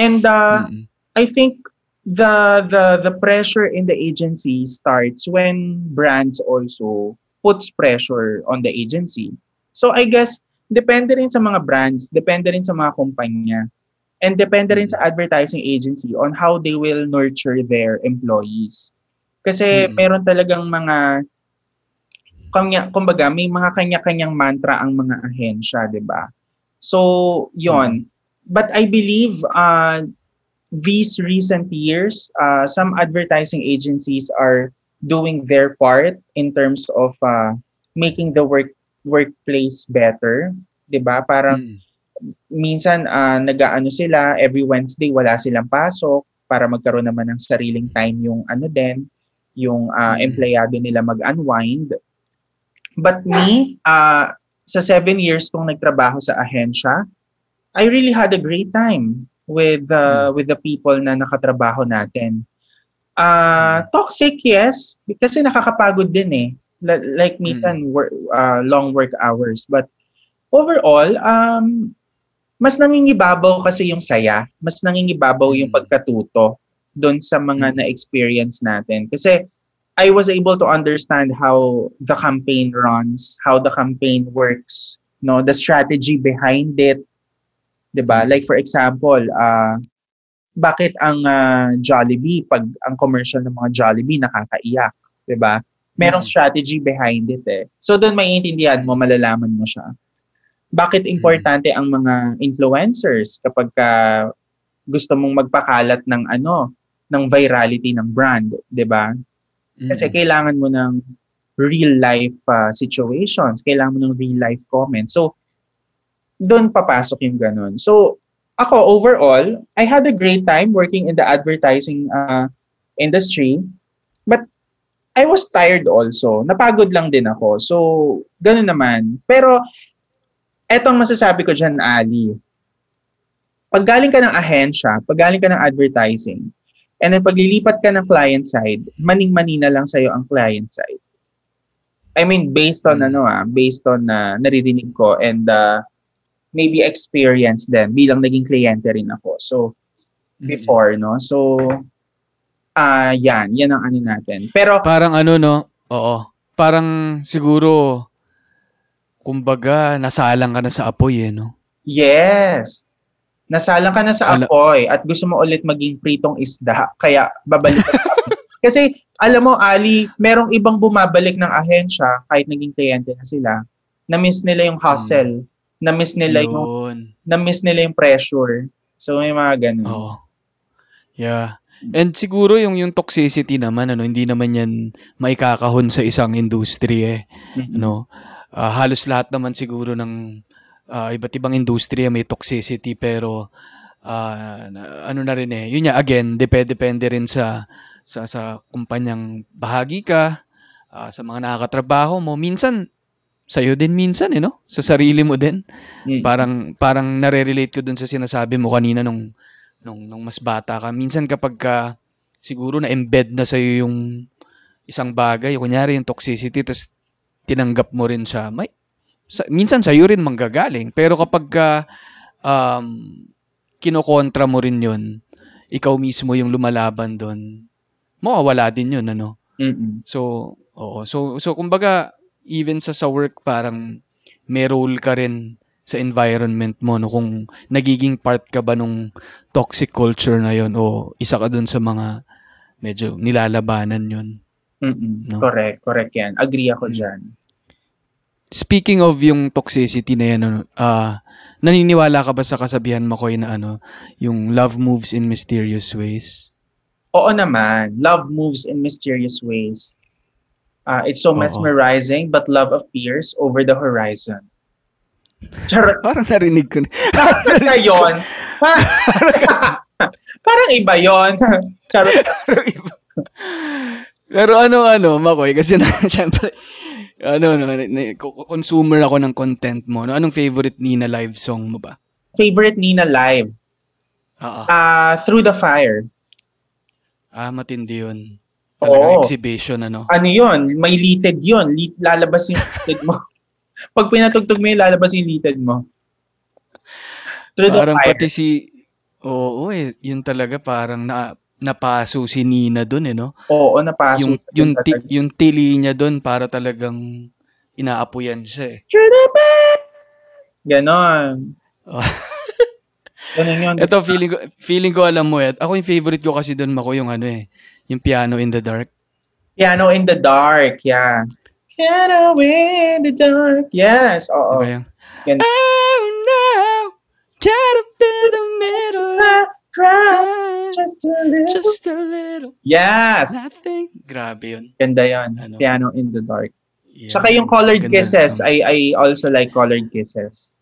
and uh, Mm. I think the the the pressure in the agency starts when brands also puts pressure on the agency. So I guess depende rin sa mga brands, depende rin sa mga kumpanya, and depende rin sa advertising agency on how they will nurture their employees. Kasi Mm. meron talagang mga kanya, kumbaga may mga kanya-kanyang mantra ang mga ahensya, 'di ba? So, 'yon. But I believe uh, these recent years, uh, some advertising agencies are doing their part in terms of uh, making the work workplace better, 'di ba? Parang Mm. minsan uh, nag-aano sila every Wednesday wala silang pasok para magkaroon naman ng sariling time yung ano din, yung uh, Mm. empleyado nila mag-unwind. But me, uh, sa seven years kong nagtrabaho sa ahensya, I really had a great time with uh, with the people na nakatrabaho natin. Uh, toxic, yes, kasi nakakapagod din eh. Li- Like minsan wor- uh, long work hours. But overall, um, mas nangingibabaw kasi yung saya. Mas nangingibabaw yung Mm. pagkatuto doon sa mga Mm. na-experience natin. Kasi I was able to understand how the campaign runs, how the campaign works, no, the strategy behind it. 'Di ba? Like for example, uh, bakit ang uh, Jollibee pag ang commercial ng mga Jollibee nakakaiyak, 'di ba? Merong Mm. strategy behind it eh. So doon maiintindihan mo, malalaman mo siya. Bakit importante ang mga influencers kapag ka gusto mong magpakalat ng ano, ng virality ng brand, 'di ba? Kasi Mm. kailangan mo ng real life uh, situations, kailangan mo ng real life comments. So, doon papasok yung ganun. So, ako overall, I had a great time working in the advertising uh, industry. But I was tired also. Napagod lang din ako. So, ganun naman. Pero, etong masasabi ko dyan, Ali. Pag galing ka ng ahensya, pag galing ka ng advertising, and then paglilipat ka ng client side, maning-mani na lang sa'yo ang client side. I mean, based on Mm. ano ah, based on na naririnig ko and uh, maybe experience din bilang naging kliyente rin ako. So, Mm. before, no? So, ah yan. Yan ang ano natin. Pero, Parang ano no? Oo. Parang siguro kumbaga nasalang ka na sa apoy eh no. yes. Nasalang ka na sa Ala- apoy at gusto mo ulit maging pritong isda. Kaya, babalik ka sa. <laughs> Kasi, alam mo, Ali, merong ibang bumabalik ng ahensya kahit naging kliyente na sila. Na-miss nila yung hustle. Na-miss nila yung, Yun. na-miss nila yung pressure. So, may mga ganun. Oo. Yeah. And siguro yung yung toxicity naman ano, hindi naman yan maikakahon sa isang industry eh, Mhm. no. Ah, halos lahat naman siguro ng ah, iba't ibang industriya may toxicity pero na- ano na rin eh. Yun nga again, depende depende rin sa sa sa kumpanyang bahagi ka, ah, sa mga nakakatrabaho mo. Minsan sa'yo din minsan eh, no? Sa sarili mo din. Mhm. Parang parang nare-relate ko dun sa sinasabi mo kanina nung nung nung mas bata ka. Minsan kapag ka siguro na embed na sa'yo yung isang bagay. Kunyari yung toxicity, tapos tinanggap mo rin siya. May, sa, minsan sa'yo rin manggagaling. Pero kapag ka, um, kinokontra mo rin yun, ikaw mismo yung lumalaban doon, mawawala din yun, ano? Mm-mm. So, oo. So, so kumbaga, even sa sa work, parang may role ka rin sa environment mo, no? Kung nagiging part ka ba nung toxic culture na yon o isa ka dun sa mga medyo nilalabanan yun. Mm-mm. No. Correct, correct yan. Agree ako Mm. dyan. Speaking of yung toxicity na yan, ano, ah, naniniwala ka ba sa kasabihan mo ko na ano, yung love moves in mysterious ways? Oo naman. Love moves in mysterious ways. Uh, it's so Oo. mesmerizing, but love appears over the horizon. Charot <laughs> Parang narinig ko na. <laughs> na <laughs> yun. Pa- Parang iba yun. Charot. Pero ano ano, Makoy, kasi na, syempre, ano, no, consumer ako ng content mo. No? Anong favorite Nina live song mo ba? Favorite Nina live? Oo. Uh, Through the Fire. Ah, matindi yun. Talagang Oo. exhibition, ano? Ano yun? May litid yun. Lit, lalabas yung litid mo. <laughs> Pag pinatugtog mo yun, lalabas yung litid mo. Through the Parang Fire. pati si, oo eh, yun talaga parang na, napaso si Nina dun eh, no? Oo, napasok. yung, yung, ti- yung tili niya dun para talagang inaapuyan siya eh. Through the Fire! Ganon. Oh. <laughs> Ganon yun. Ito, feeling ko, feeling ko alam mo eh. Ako yung favorite ko kasi dun, Mako, yung ano eh, yung piano in the dark. Piano in the dark, yeah. Piano in the dark, yes. Oo. Diba yung, Yan. Oh no, caught up in the middle of Cry, just a little. just a little Yes! nothing. Grabe yun. Ganda yun. Ano? Piano in the dark. Yeah. Tsaka yung colored Ganda kisses, nun. I I also like colored kisses.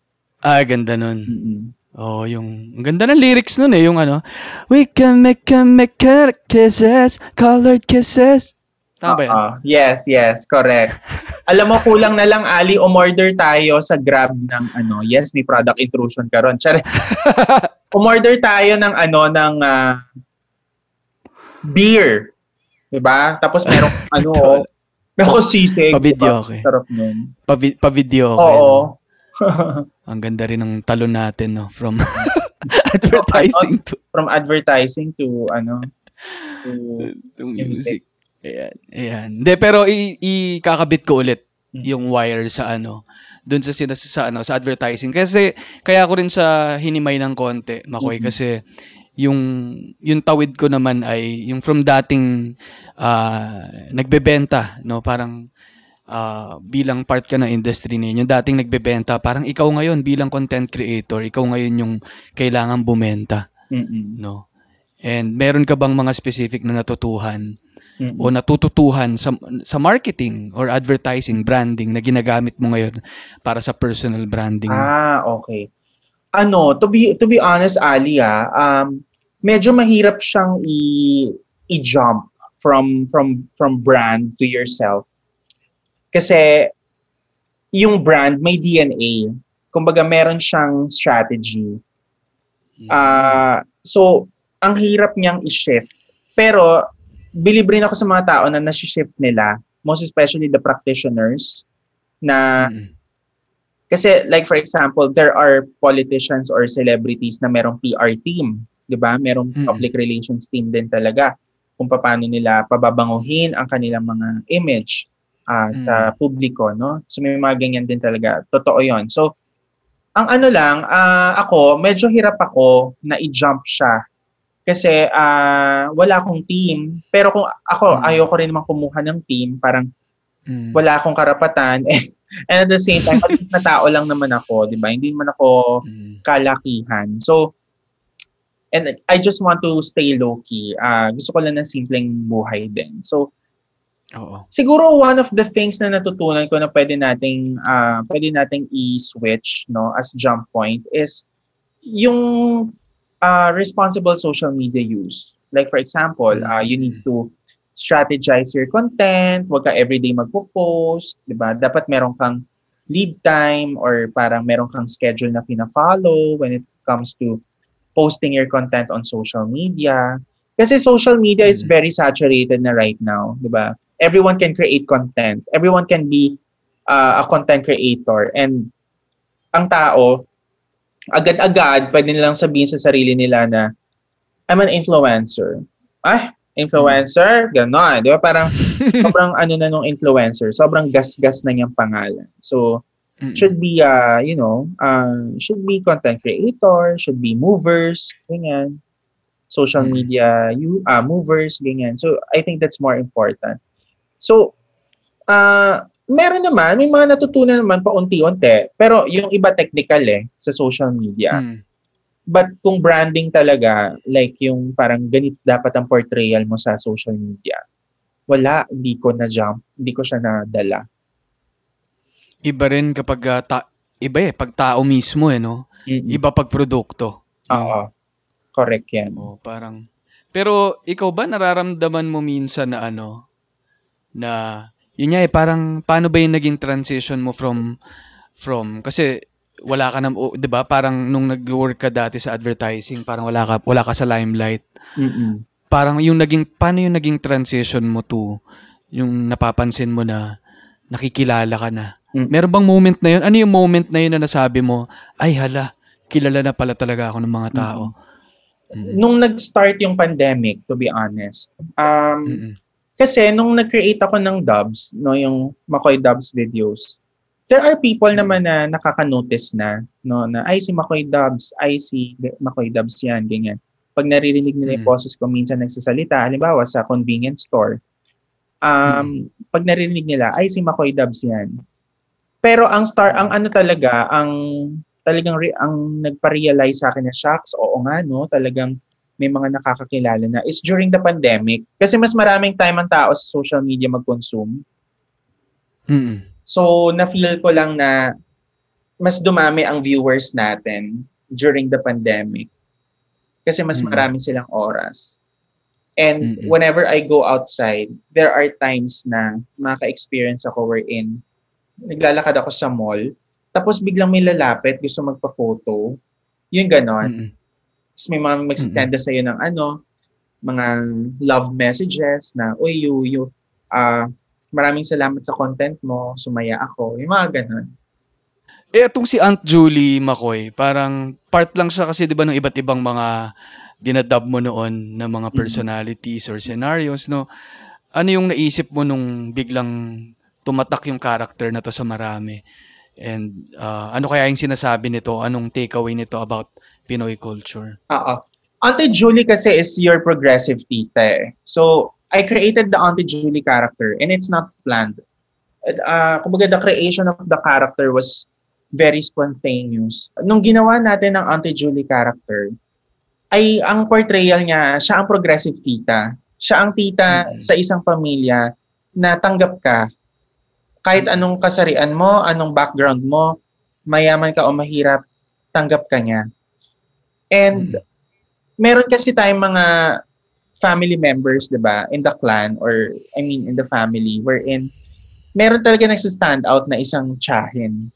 Ah, ganda nun. Mm-mm. Oh, yung ang ganda ng lyrics nun eh, yung ano, we can make can make kisses, colored kisses. Tama ba yan? Oo. yes, yes, correct. <laughs> Alam mo, kulang na lang, Ali, umorder tayo sa Grab ng ano, yes, may product intrusion ka ron. Tsare. <laughs> umorder tayo ng ano, ng ah, beer. Diba? Tapos merong <laughs> ano, merong sisig. Pa-video, diba? okay. Sarap nun. Pa-vi- pa-video okay. Oo. no? <laughs> Ang ganda rin ng talon natin, no? From <laughs> <laughs> advertising to, From advertising to ano, to to Music. music. Ayan, ayan. Hindi, pero i- ikakabit ko ulit Mm. yung wire sa ano, doon sa, sinas sa, ano, sa advertising. Kasi, kaya ko rin sa hinimay ng konti, Makoy, Mhm. kasi yung yung tawid ko naman ay yung from dating ah, nagbebenta no parang ah, bilang part ka ng industry na yun, yung dating nagbebenta parang ikaw ngayon bilang content creator ikaw ngayon yung kailangan bumenta mm no and meron ka bang mga specific na natutuhan mm o natututuhan sa sa marketing or advertising branding na ginagamit mo ngayon para sa personal branding? Ah, okay. Ano, to be to be honest, Ali, ah, um, medyo mahirap siyang i i-jump from from from brand to yourself. Kasi yung brand may DNA. Kumbaga meron siyang strategy. Mm. Ah, so ang hirap niyang i-shift. Pero believe rin ako sa mga tao na nasi-shift nila, most especially the practitioners na Mm-mm. kasi like for example, there are politicians or celebrities na merong PR team, 'di ba? Merong Mm-mm. public relations team din talaga kung paano nila pababanguhin ang kanilang mga image ah, sa publiko, no? So may mga ganyan din talaga. Totoo 'yon. So ang ano lang, ah, ako, medyo hirap ako na i-jump siya. Kasi ah, wala akong team. Pero kung ako, Mm. ayoko rin naman kumuha ng team. Parang Mm. wala akong karapatan. <laughs> And at the same time, na tao lang naman ako, di ba? Hindi naman ako Mm. kalakihan. So, and I just want to stay low-key. Ah, gusto ko lang ng simpleng buhay din. So, Oo. siguro one of the things na natutunan ko na pwede nating ah, pwede nating i-switch no as jump point is yung ah, responsible social media use. Like for example, ah, you need to strategize your content, wag ka everyday magpo-post, 'di ba? Dapat meron kang lead time or parang meron kang schedule na pina-follow when it comes to posting your content on social media. Kasi social media is Mm. very saturated na right now, 'di ba? Everyone can create content. Everyone can be uh, a content creator and ang tao agad-agad pwede nilang sabihin sa sarili nila na I'm an influencer. Ah, influencer, gano'n. Di ba? Parang <laughs> sobrang ano na nung influencer. Sobrang gas-gas na niyang pangalan. So, Mm-mm. should be, uh, you know, uh, should be content creator, should be movers, ganyan. Social Mm. media you uh, movers, ganyan. So, I think that's more important. So, uh, meron naman, may mga natutunan naman pa unti-unti. Pero yung iba technical eh, sa social media. Mm. But kung branding talaga, like yung parang ganit dapat ang portrayal mo sa social media, wala, hindi ko na jump, hindi ko siya nadala. Iba rin kapag ah, ta- iba eh pag tao mismo eh no. Mm-mm. Iba pag produkto. Oo. Correct yan. Oh, parang Pero ikaw ba nararamdaman mo minsan na ano na yun nga eh parang paano ba yung naging transition mo from from kasi wala ka na o, 'di ba parang nung nag-work ka dati sa advertising parang wala ka wala ka sa limelight Mm-mm. parang yung naging paano yung naging transition mo to yung napapansin mo na nakikilala ka na Mm. meron bang moment na yun ano yung moment na yun na nasabi mo ay hala kilala na pala talaga ako ng mga tao Mm. Nung nag-start yung pandemic, to be honest, um, Mm-mm. Kasi nung nag-create ako ng dubs, no, yung Makoy Dubs videos, there are people naman na nakaka-notice na, no, na ay si Makoy Dubs, ay si Makoy Dubs yan, ganyan. Pag naririnig nila yung Mm. boses ko minsan nagsasalita, halimbawa sa convenience store, um, pag naririnig nila, ay si Makoy Dubs yan. Pero ang star, ang ano talaga, ang talagang re, ang nagpa-realize sa akin na shocks, oo nga no, talagang may mga nakakakilala na is during the pandemic. Kasi mas maraming time ang tao sa social media mag-consume. Mm-mm. So, na-feel ko lang na mas dumami ang viewers natin during the pandemic. Kasi mas Mm. marami silang oras. And Mm-mm. whenever I go outside, there are times na maka-experience ako wherein naglalakad ako sa mall, tapos biglang may lalapit, gusto magpa-photo. Yung ganon. Mm-mm. Tapos may mga magsisend sa iyo ng ano, mga love messages na, uy, you, you, ah, maraming salamat sa content mo, sumaya ako. Yung mga ganun. Eh, itong si Aunt Julie McCoy, parang part lang siya kasi 'di ba ng iba't ibang mga dinadub mo noon na mga Mhm. personalities or scenarios, no? Ano yung naisip mo nung biglang tumatak yung character na to sa marami? And ah, ano kaya yung sinasabi nito? Anong takeaway nito about Pinoy culture? Oo. Auntie Julie kasi is your progressive tita eh. So, I created the Auntie Julie character and it's not planned. Uh, kumbaga, the creation of the character was very spontaneous. Nung ginawa natin ng Auntie Julie character, ay ang portrayal niya, siya ang progressive tita. Siya ang tita Mm. sa isang pamilya na tanggap ka. Kahit anong kasarian mo, anong background mo, mayaman ka o mahirap, tanggap ka niya. And Mm. meron kasi tayong mga family members, 'di ba, in the clan or I mean in the family wherein meron talaga nagsa-stand out na isang tiyahin.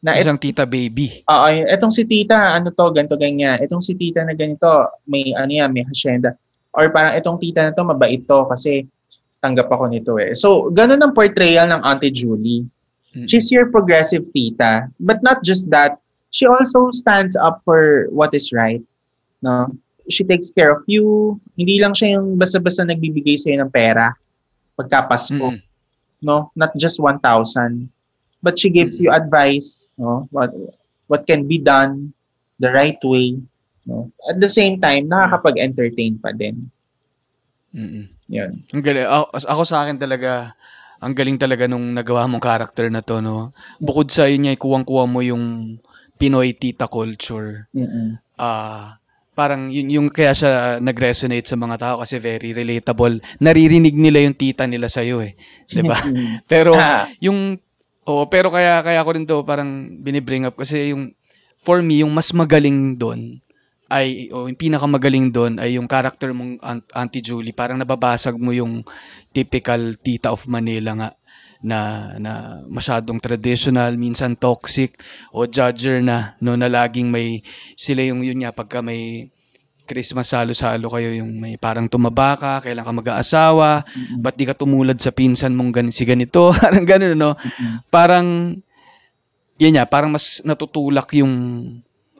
Na et, Isang tita baby. Oo, etong si tita, ano to, ganito ganyan. Etong si tita na ganito, may ano yan, may hacienda. Or parang etong tita na to, mabait to kasi tanggap ako nito eh. So, ganun ang portrayal ng Auntie Julie. Mm. She's your progressive tita. But not just that, she also stands up for what is right. No? She takes care of you. Hindi lang siya yung basta-basta nagbibigay sa'yo ng pera pagka Pasko. Mm. No? Not just 1,000. But she gives you advice, no? What what can be done the right way, no? At the same time, nakakapag-entertain pa din. Mm-mm. Yun. Ang galing. Ako, ako sa akin talaga, ang galing talaga nung nagawa mong character na to, no? Bukod sa yun niya, kuwang-kuwa mo yung Pinoy tita culture. Mm-mm. Ah, parang yun yung kaya siya nag-resonate sa mga tao kasi very relatable. Naririnig nila yung tita nila sa iyo eh, 'di ba? <laughs> Pero Ah, yung oh, pero kaya kaya ko rin to parang binibring up kasi yung for me yung mas magaling doon ay o yung pinakamagaling doon ay yung character mong Aunt, Auntie Julie parang nababasag mo yung typical tita of Manila nga na na masyadong traditional minsan toxic o judger na no na laging may sila yung yun nga pagka may Christmas salo-salo kayo yung may parang tumaba ka, kailan ka mag-aasawa, ba't di ka tumulad sa pinsan mong gan si ganito, <laughs> parang ganun, no? Parang, yan niya, parang mas natutulak yung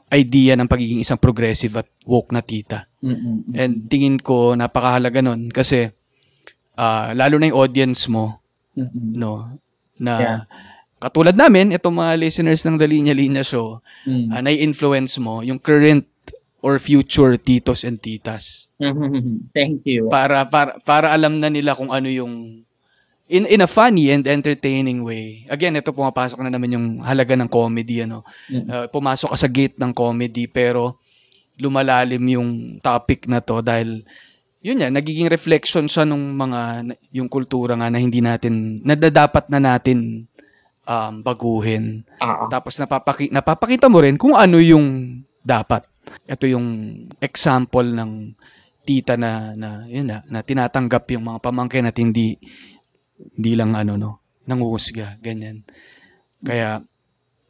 idea ng pagiging isang progressive at woke na tita. Mm-mm. And tingin ko, napakahalaga nun kasi ah, lalo na yung audience mo, Mm-mm. no, na Yeah. katulad namin, itong mga listeners ng The Linya Linya Show, Mm. ah, nai-influence mo yung current or future titos and titas Thank you. para para para alam na nila kung ano yung in in a funny and entertaining way. Again, ito pumapasok na naman yung halaga ng comedy ano. Mm. Uh, pumasok ka sa gate ng comedy pero lumalalim yung topic na to dahil yun yan, nagiging reflection siya nung mga yung kultura nga na hindi natin na na dapat na natin um, baguhin. Ah, Tapos napapaki, napapakita mo rin kung ano yung dapat. Ito yung example ng tita na na yun na, na tinatanggap yung mga pamangkin at hindi hindi lang ano no, nanguhusga, ganyan. Kaya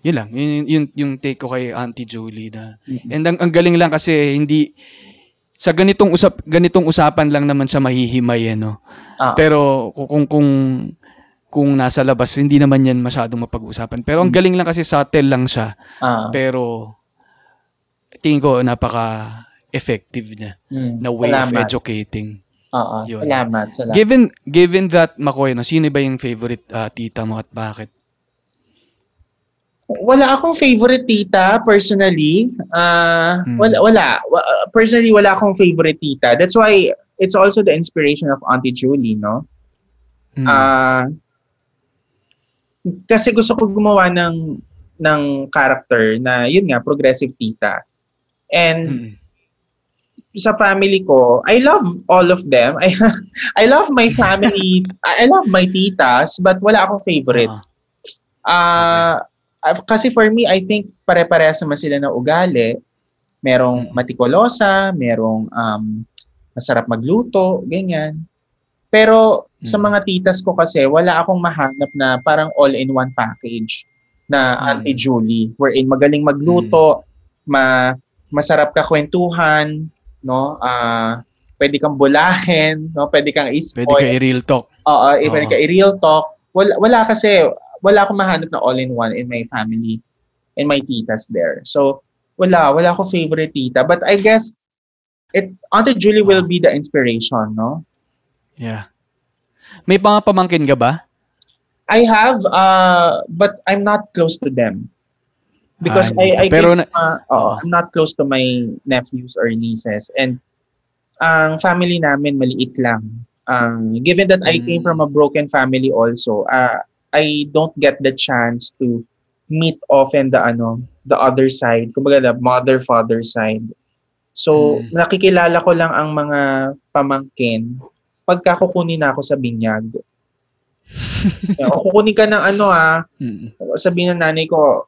yun lang, yun, yun yung take ko kay Auntie Julie na. Mm-mm. And ang, ang galing lang kasi hindi sa ganitong usap ganitong usapan lang naman siya mahihimay eh, no. Ah. Pero kung kung kung kung nasa labas hindi naman yan masyadong mapag-usapan. Pero ang galing lang kasi subtle lang siya. ah, Pero tingin ko napaka effective niya mm. na way of Salamat. educating. Oo, Yun. salamat, salamat. Given given that Makoy, no, sino ba yung favorite ah, tita mo at bakit? Wala akong favorite tita personally. Ah, Hmm. wala wala. Wa- uh, Personally wala akong favorite tita. That's why it's also the inspiration of Auntie Julie, no? Mm. Ah, kasi gusto ko gumawa ng ng character na yun nga progressive tita. And Mm. sa family ko, I love all of them. <laughs> I I love my family. I love my titas, but wala akong favorite. Ah, Ah, ah, kasi for me, I think pare-parehas naman sila ng ugali. Merong Mm. matikulosa, merong um, masarap magluto, ganyan. Pero sa Mm. mga titas ko kasi, wala akong mahanap na parang all-in-one package na Mm. Auntie Julie. Wherein magaling magluto, ma masarap ka kwentuhan, no? Ah, pwede kang bulahin, no? Pwede kang Pwede i-spoil. ka i-real talk. Oo, even Oo. ka i-real talk. Wala, wala kasi, wala akong mahanap na all-in-one in my family and my titas there. So, wala, wala akong favorite tita. But I guess, it, Auntie Julie will be the inspiration, no? Yeah. May mga pamangkin ka ba? I have, uh, but I'm not close to them. Because Ah, I, I. Pero na- uh, oo, I'm not close to my nephews or nieces. And ang family namin maliit lang. Um, given that I came Mm. from a broken family also, uh, I don't get the chance to meet often the ano, the other side, kumbaga the mother father side. So, Mm. nakikilala ko lang ang mga pamangkin pagka kukunin na ako sa binyag. <laughs> o kukunin ka ng ano ah, Mm. sabihin ng nanay ko,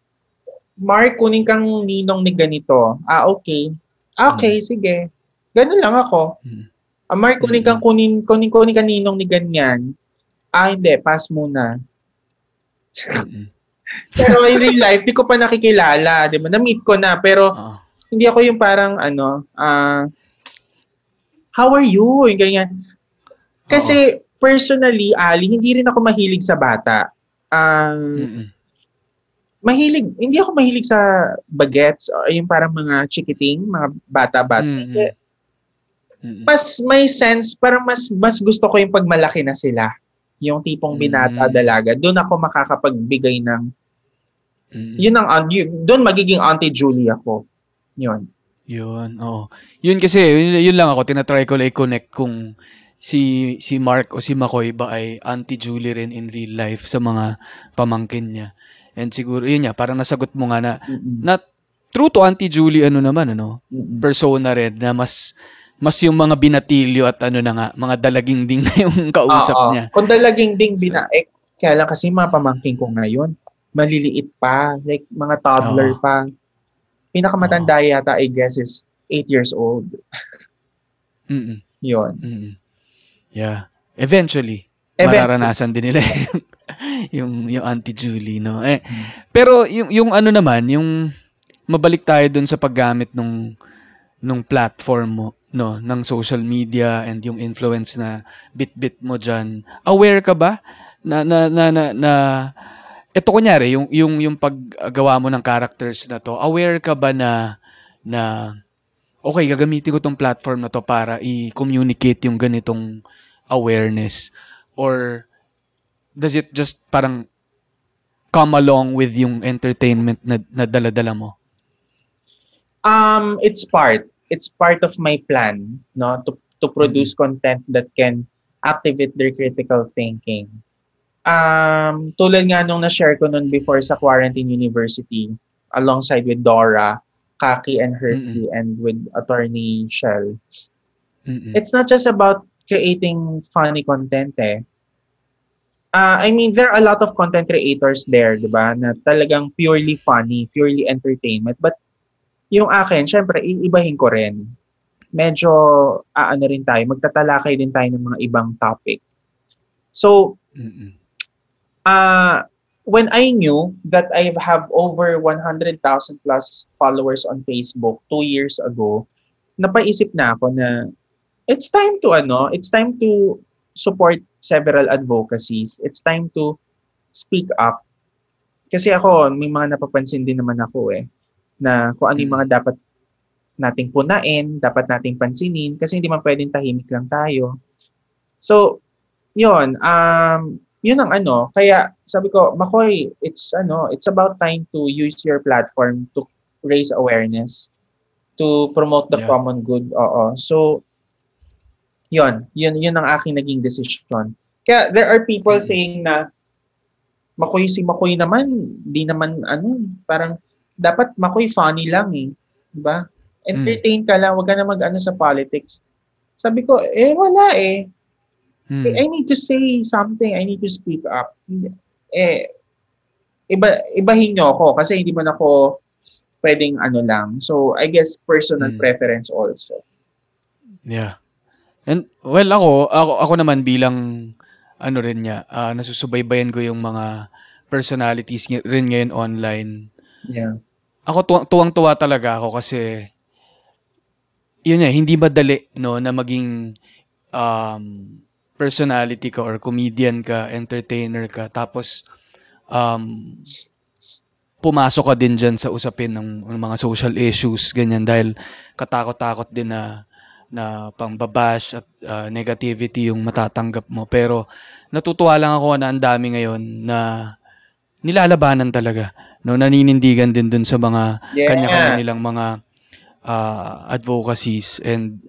Mark, kunin kang ninong ni ganito. Ah, okay. Ah, okay, sige. Ganun lang ako. Mm. Ah, Mark, kunin kang kunin, kunin, kunin ka ninong ni ganyan. Ah, hindi. Pass muna. <laughs> Pero in real life, di ko pa nakikilala. Di ba? Na-meet ko na. Pero Oo. hindi ako yung parang ano, ah, how are you? Yung ganyan. Kasi personally, Ali, hindi rin ako mahilig sa bata. Um, Mm-mm. mahilig, hindi ako mahilig sa bagets o yung parang mga chikiting, mga bata-bata. Mm-mm. Mas may sense, parang mas mas gusto ko yung pagmalaki na sila. Yung tipong binata, Mm. dalaga. Doon ako makakapagbigay ng, Mm-mm. yun ang, yun- doon magiging Auntie Julie ako. Yun. Yun, oo. Yun kasi, yun, yun lang ako, tinatry ko lang i-connect kung si si Mark o si McCoy ba ay Auntie Julie rin in real life sa mga pamangkin niya. And siguro, yun nga, parang nasagot mo nga na, Mm-mm. na true to Auntie Julie, ano naman, ano, Mm-mm. persona rin na mas mas yung mga binatilyo at ano na nga, mga dalaging ding na yung <laughs> kausap Oo. niya. Kung dalaging ding bina, eh, kaya lang kasi mga pamangkin ko ngayon, maliliit pa, like mga toddler Oo. pa. Pinakamatanda yata, I guess, is 8 years old. <laughs> Mm-mm. Yun. Mm-mm. Yeah. Eventually, Even- mararanasan din nila yung, <laughs> yung, yung Auntie Julie, no? Eh, pero yung, yung ano naman, yung mabalik tayo dun sa paggamit nung nung platform mo no ng social media and yung influence na bit-bit mo diyan aware ka ba na na na na, na ito kunyari yung yung yung paggawa mo ng characters na to aware ka ba na na okay gagamitin ko tong platform na to para i-communicate yung ganitong awareness? Or does it just parang come along with yung entertainment na, na dala-dala mo? Um, it's part. It's part of my plan, no, to to produce content that can activate their critical thinking. Um, tulad nga nung na-share ko nun before sa Quarantine University, alongside with Dora, Kaki, and Herky, and with attorney Shell. Mm-mm. It's not just about creating funny content eh. Uh, I mean, there are a lot of content creators there, di ba, na talagang purely funny, purely entertainment. But yung akin, syempre, iibahin ko rin. Medyo, aano rin tayo, magtatalakay din tayo ng mga ibang topic. So, Mm-mm. uh, when I knew that I have over 100,000 plus followers on Facebook two years ago, napaisip na ako na it's time to ano, it's time to support several advocacies. It's time to speak up. Kasi ako, may mga napapansin din naman ako eh, na kung ano yung mga dapat nating punain, dapat nating pansinin, kasi hindi man pwedeng tahimik lang tayo. So, yun, um, yun ang ano, kaya sabi ko, Makoy, it's ano, it's about time to use your platform to raise awareness, to promote the Yeah. common good. Oo. So, yun, yun, yun ang aking naging decision. Kaya there are people Mm. saying na, Makoy, si Makoy naman, di naman, ano, parang, dapat Makoy funny lang eh. Diba? Entertain ka lang, wag ka na mag-ano sa politics. Sabi ko, eh, wala eh. Mm. I need to say something. I need to speak up. Eh, iba, ibahin nyo ako kasi hindi man ako pwedeng ano lang. So, I guess personal Mm. preference also. Yeah. And well ako, ako ako naman bilang ano rin niya, ah, nasusubaybayan ko yung mga personalities rin ngayon online. Yeah. Ako tuwang, tuwang-tuwa talaga ako kasi yun eh, hindi madali no na maging um, personality ka or comedian ka, entertainer ka, tapos um, pumasok ka din dyan sa usapin ng, ng mga social issues, ganyan, dahil katakot-takot din na na pangbabash at uh, negativity yung matatanggap mo. Pero natutuwa lang ako na ang dami ngayon na nilalabanan talaga. No, naninindigan din dun sa mga Yeah. kanya-kanya nilang mga uh, advocacies and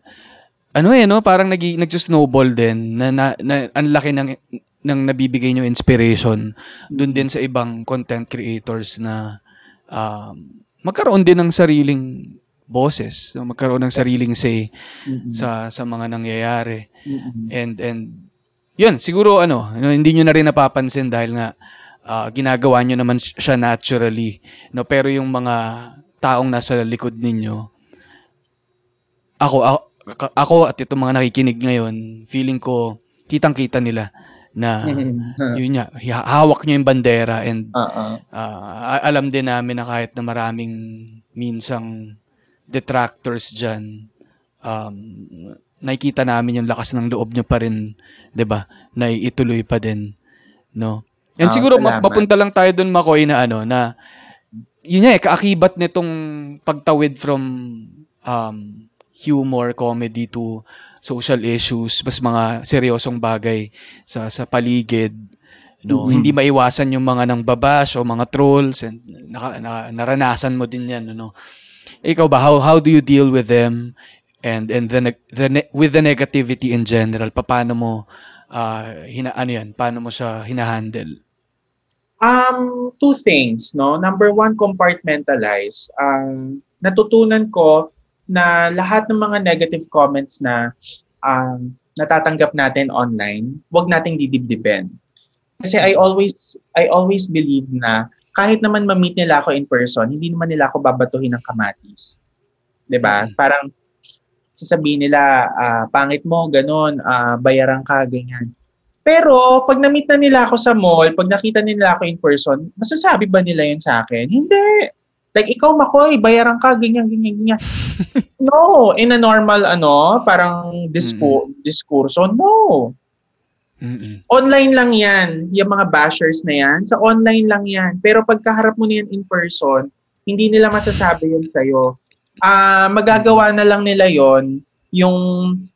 ano eh no parang nag nagso-snowball din na, na, na ang laki ng ng nabibigay nyo inspiration dun din sa ibang content creators na um, magkaroon din ng sariling boses, no? magkaroon ng sariling say Mm-mm. sa sa mga nangyayari. Mm-mm. And and yun, siguro ano, no, hindi nyo na rin napapansin dahil nga ah, ginagawa nyo naman siya naturally. No, pero yung mga taong nasa likod ninyo, ako, ako, ako at itong mga nakikinig ngayon, feeling ko kitang-kita nila na <laughs> yun hi- hawak nyo yung bandera and. Ah, a- alam din namin na kahit na maraming minsang detractors dyan, um, nakikita namin yung lakas ng loob nyo pa rin, 'di ba? Na ituloy pa din, no? And Ah, siguro ma- salamat. mapunta lang tayo doon Makoy na ano na yun nga eh, kaakibat nitong pagtawid from um, humor, comedy to social issues, mas mga seryosong bagay sa sa paligid. No, Mhm. hindi maiwasan yung mga nang babash o mga trolls and naka, na- naranasan mo din 'yan, ano. Ikaw ba how how do you deal with them and and the, neg- the ne- with the negativity in general? Paano mo ah, hina ano 'yan? Paano mo siya hinahandle? Um, two things, no? Number one, compartmentalize. Um, natutunan ko na lahat ng mga negative comments na um, natatanggap natin online, wag nating didibdibin. Kasi I always I always believe na kahit naman ma-meet nila ako in person, hindi naman nila ako babatuhin ng kamatis. 'Di ba? Mhm. Parang sasabihin nila, ah, pangit mo, ganun, ah, bayaran ka, ganyan. Pero pag na-meet na nila ako sa mall, pag nakita nila ako in person, masasabi ba nila yun sa akin? Hindi. Like, ikaw, Makoy, bayaran ka, ganyan, ganyan, ganyan. <laughs> no, in a normal, ano, parang dispo, diskurso, no. Mm-mm. Online lang yan, yung mga bashers na yan. Sa online lang yan. Pero pagkaharap mo niyan in person, hindi nila masasabi yun sa'yo. Ah, magagawa na lang nila yon yung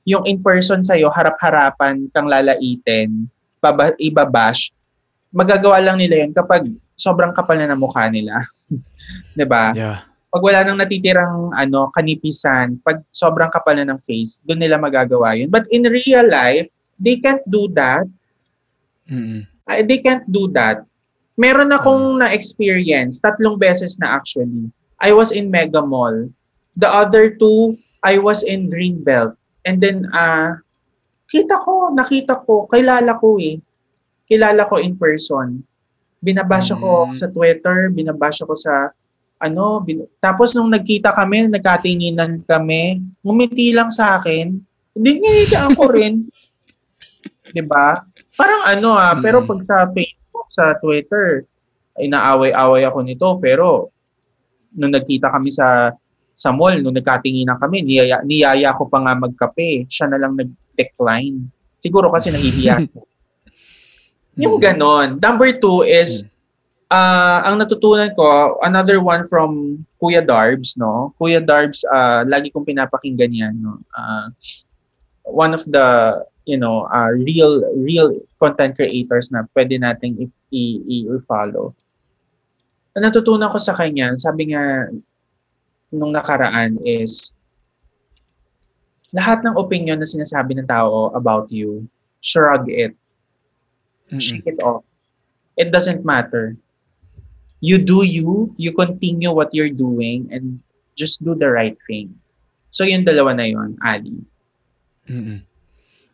yung in person sa'yo, harap-harapan kang lalaitin, baba, ibabash. Magagawa lang nila yun kapag sobrang kapal na ng mukha nila. <laughs> 'Di ba? Yeah. Pag wala nang natitirang ano kanipisan, pag sobrang kapal na ng face, doon nila magagawa yun. But in real life, they can't do that. Mm-mm. I- they can't do that. Meron akong na-experience, tatlong beses na actually. I was in Mega Mall. The other two, I was in Greenbelt. And then, ah, kita ko, nakita ko, kilala ko eh. Kilala ko in person. Binabash ako Mm. sa Twitter, binabash ako sa ano, bin- tapos nung nagkita kami, nagkatinginan kami, ngumiti lang sa akin. Hindi ngiti ako rin. <laughs> 'Di ba? Parang ano ah, Mm. pero pag sa Facebook, sa Twitter, ay naaway-away ako nito, pero nung nagkita kami sa sa mall, nung nagkatinginan kami, niyaya, niyaya ko pa nga magkape. Siya na lang nag-decline. Siguro kasi nahihiya. <laughs> Yung ganon. Number two is, ah ang natutunan ko, another one from Kuya Darbs, no? Kuya Darbs, ah lagi kong pinapakinggan yan, no? Ah, one of the, you know, uh, real real content creators na pwede nating i- i- i- i-follow. Ang natutunan ko sa kanya, sabi nga nung nakaraan is lahat ng opinion na sinasabi ng tao about you, shrug it Mm-mm. shake it off. It doesn't matter. You do you, you continue what you're doing and just do the right thing. So yung dalawa na yun, Ali. Mm-mm.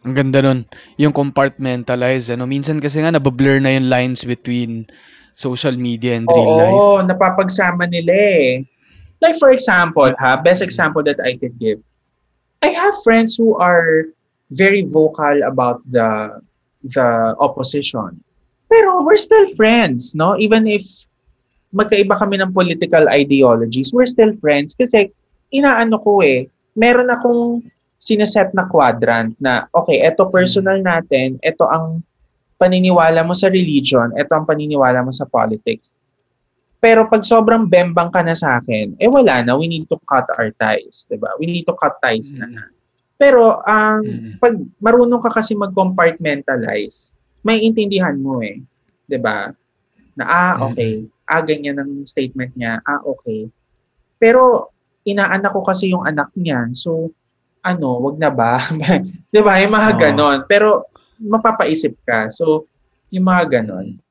Ang ganda nun. Yung compartmentalize. Ano, minsan kasi nga nabablur na yung lines between social media and real life. Oo, napapagsama nila eh. Like for example, ha, best example that I could give. I have friends who are very vocal about the the opposition. Pero we're still friends, no? Even if magkaiba kami ng political ideologies, we're still friends kasi inaano ko eh, meron akong sineset na quadrant na okay, eto personal natin, eto ang paniniwala mo sa religion, eto ang paniniwala mo sa politics. Pero pag sobrang bembang ka na sa akin, eh wala na, we need to cut our ties, 'di ba? We need to cut ties na. Mm. Pero ang Mm. pag marunong ka kasi mag-compartmentalize, may intindihan mo eh, 'di ba? Na ah, okay, ah ganyan ang statement niya, ah okay. Pero inaanak ko kasi yung anak niya. So ano, wag na ba? <laughs> 'Di ba? Yung mga Oo. ganon. Pero mapapaisip ka. So yung mga ganon.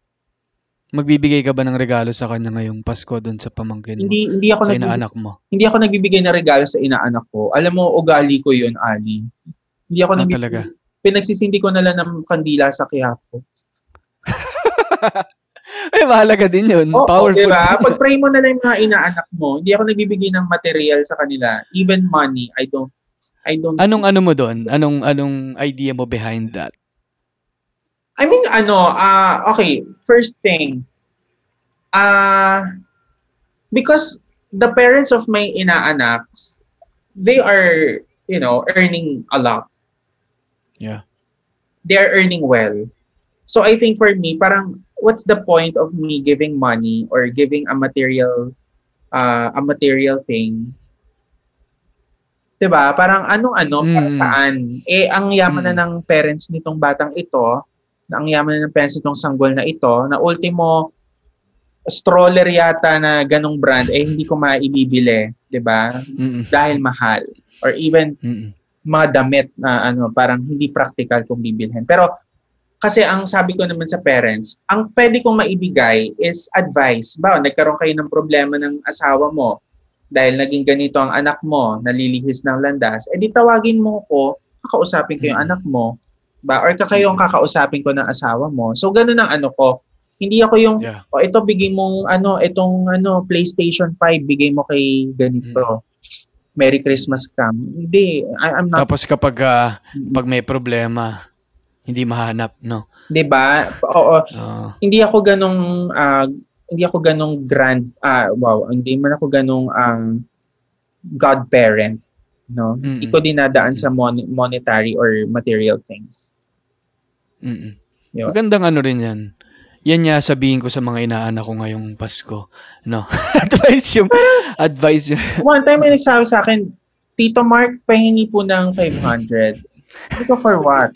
Magbibigay ka ba ng regalo sa kanya ngayong Pasko doon sa pamangkin mo? Hindi hindi ako sa inaanak mo? hindi ako nagbibigay ng regalo sa inaanak ko. Alam mo, ugali ko 'yun, Ali. Hindi ako Ah, nagbibigay. talaga? Pinagsisindi ko na lang ng kandila sa Quiapo. <laughs> Ay, mahalaga din yun. Oo, Powerful. diba? <laughs> Pag-pray mo na lang yung mga inaanak mo, hindi ako nagbibigay ng material sa kanila. Even money, I don't, I don't, Anong ano mo doon? Anong anong idea mo behind that? I mean, ano, ah okay, first thing, ah because the parents of my inaanaks, they are, you know, earning a lot. Yeah. They are earning well. So I think for me, parang, what's the point of me giving money or giving a material, uh, a material thing 'Di ba? Parang anong-ano, para Mm. saan? Eh, ang yaman na Mm. ng parents nitong batang ito, na ang yaman ng parents nitong sanggol na ito, na ultimo, stroller yata na ganong brand, eh hindi ko maibibili, 'di ba? Dahil mahal. Or even Mm-mm. mga damit na ano, parang hindi practical kung bibilhin. Pero kasi ang sabi ko naman sa parents, ang pwede kong maibigay is advice. Ba, nagkaroon kayo ng problema ng asawa mo dahil naging ganito ang anak mo, nalilihis ng landas, edi tawagin mo ko, kakausapin ko yung Mm. anak mo. Ba, or kakayo ang kakausapin ko ng asawa mo. So ganun ang ano ko. Hindi ako yung Yeah. o ito bigay mong ano, itong ano PlayStation 5 bigay mo kay ganito. Merry Christmas cam. Hindi, I, I'm not Tapos kapag ah, pag may problema, hindi mahanap, no? 'di ba? Oo, Oo. hindi ako ganong ah, hindi ako ganong grand, ah, wow, hindi man ako ganong ang godparent, no? Mm-mm. Hindi ko dinadaan sa mon- monetary or material things. Mm-mm. Yun. Magandang ano rin yan. Yan nga sabihin ko sa mga inaanak ko ngayong Pasko. No? <laughs> advice yung, advice yung, One time may nagsabi sa akin, Tito Mark, pahingi po ng 500. Hindi ko for what?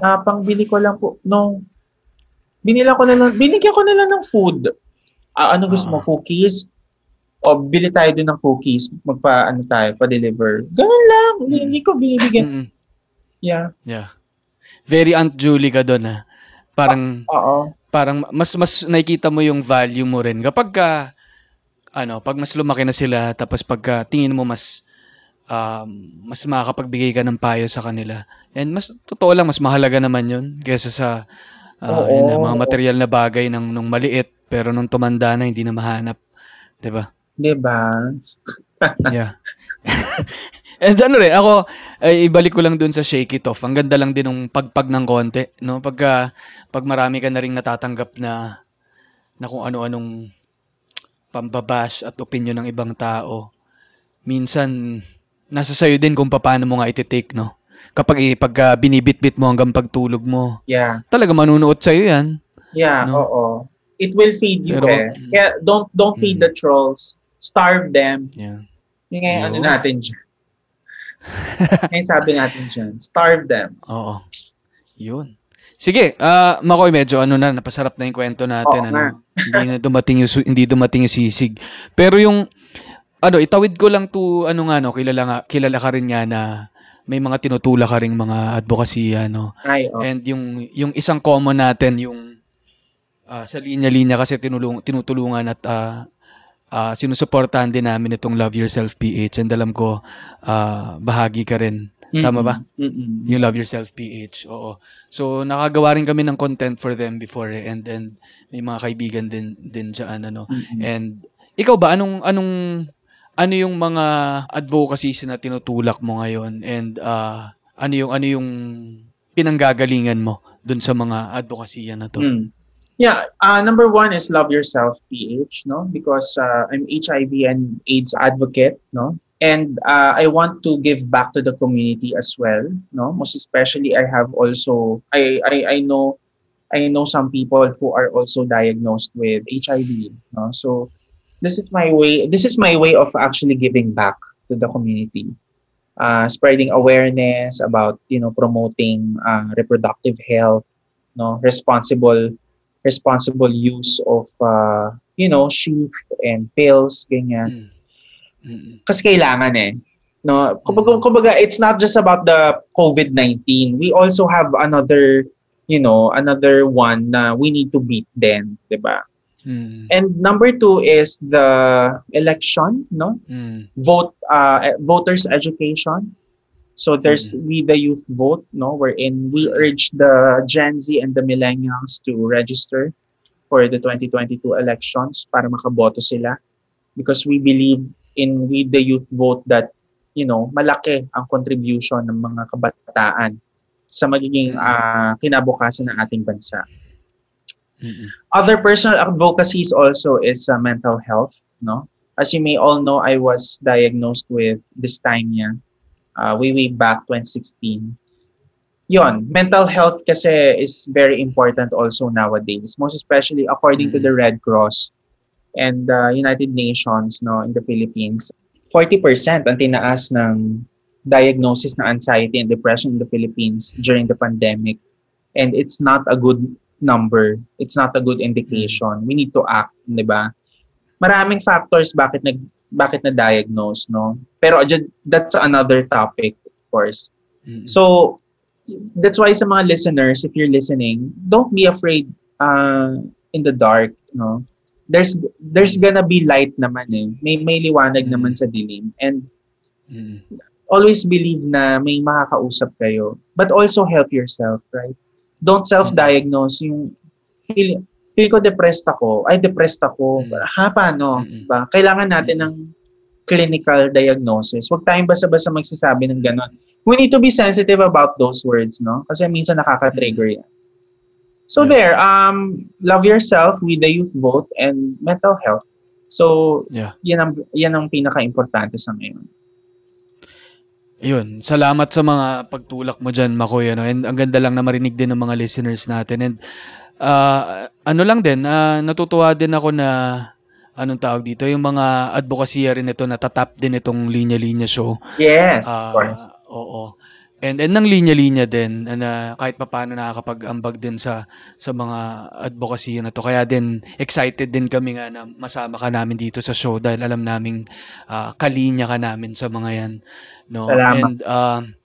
Ah, pangbili ko lang po. No. Binila ko na lang, binigyan ko na lang ng food. Ah, ano gusto mo, cookies? O bili tayo din ng cookies. Magpa, ano tayo, pa-deliver. Ganun lang. Hindi, Mm. hindi ko binibigyan. Mm-mm. Yeah. yeah. Very Aunt Julie ka doon ha. Parang, Oo. parang mas mas nakikita mo yung value mo rin kapag ka, ano, pag mas lumaki na sila tapos pagka tingin mo mas um, mas makakapagbigay ka ng payo sa kanila. And mas totoo lang mas mahalaga naman 'yun kaysa sa uh, Oo. yun na, mga material na bagay ng nung maliit pero nung tumanda na hindi na mahanap, 'di ba? Diba? Yeah. <laughs> And ano rin, ako, ay, ibalik ko lang dun sa shake it off. Ang ganda lang din ng pagpag ng konti, no? Pagka, pag marami ka na rin natatanggap na, na kung ano-anong pambabash at opinion ng ibang tao, minsan, nasa sayo din kung paano mo nga iti-take, no? Kapag eh, pagka binibit-bit mo hanggang pagtulog mo, Yeah. talaga manunuot sa'yo yan. Yeah, No? oo. It will feed you Pero- eh. Kaya don't don't feed Mm. the trolls. Starve them. Yeah. Yung nga yung ano natin dyan. Yung sabi natin dyan. Starve them. Oo. Yun. Sige, ah Makoy, medyo ano na, napasarap na yung kwento natin. Oo ano, <laughs> hindi na dumating yung, hindi dumating yung sisig. Pero yung, ano, itawid ko lang to, ano nga, no, kilala, nga, kilala ka rin nga na may mga tinutula ka rin mga advokasya, no. Ay, oh. And yung, yung isang common natin, yung ah, sa linya-linya kasi tinulung, tinutulungan at ah, ah, sinusuportahan din namin itong Love Yourself PH. And alam ko, ah, bahagi ka rin. Tama ba? Mm-mm. Yung Love Yourself PH, oo. So, nakagawa rin kami ng content for them before eh, and and may mga kaibigan din din diyan ano. Mm-mm. And ikaw ba anong anong ano yung mga advocacies na tinutulak mo ngayon and ah, ano yung ano yung pinanggagalingan mo dun sa mga advokasya na to? Mm. Yeah, uh, number one is love yourself, PH, no? Because uh, I'm HIV and AIDS advocate, no? And uh, I want to give back to the community as well, no? Most especially, I have also I I, I know I know some people who are also diagnosed with HIV, no? So this is my way. This is my way of actually giving back to the community, uh, spreading awareness about you know promoting uh, reproductive health, no responsible responsible use of uh, you know sheep and pills ganyan Mm. Mm. kasi kailangan eh no kumbaga, kumbaga it's not just about the COVID-19 we also have another you know another one na we need to beat then 'di ba Mm. and number two is the election no Mm. vote uh, eh, voters education so there's we the youth vote no wherein we urge the gen z and the millennials to register for the 2022 elections para makaboto sila. Because we believe in we the youth vote that you know malaki ang contribution ng mga kabataan sa magiging ah, kinabukasan ng ating bansa. Mm. other personal advocacies also is uh, mental health no. As you may all know i was diagnosed with dysthymia uh, way way back 2016 yon mental health kasi is very important also nowadays most especially according to Mhm. the red cross and the united nations no in the philippines 40% ang tinaas ng diagnosis ng anxiety and depression in the philippines during the pandemic and it's not a good number. It's not a good indication. We need to act, 'di ba? Maraming factors bakit nag bakit na diagnose, no? Pero that's another topic, of course. Mm. So that's why sa mga listeners, if you're listening, don't be afraid uh, in the dark, no? There's there's gonna be light naman eh. May may liwanag Mm. naman sa dilim. And Mm. always believe na may makakausap kayo. But also help yourself, right? Don't self-diagnose. Yung feel, ko depressed ako. Ay, depressed ako. Mm. Ha, paano? Mm-mm. Ba? Kailangan natin ng clinical diagnosis. Huwag tayong basta-basta magsasabi ng ganon. We need to be sensitive about those words, no? Kasi minsan nakaka-trigger yan. So Yeah. there, um, love yourself with the youth vote and mental health. So, Yeah. yan ang, yan ang pinaka-importante sa ngayon. Ayun, salamat sa mga pagtulak mo dyan, Makoy. Ano? And ang ganda lang na marinig din ng mga listeners natin. And ah, ano lang din, ah, natutuwa din ako na anong tawag dito, yung mga advokasya rin ito, natatap din itong linya-linya show. Yes, Ah, of course. Oo. And, and ng linya-linya din na kahit papaano nakakapag-ambag din sa sa mga advocacy na to. Kaya din excited din kami nga na masama ka namin dito sa show dahil alam naming ah, kalinya ka namin sa mga yan. No? Salamat. And um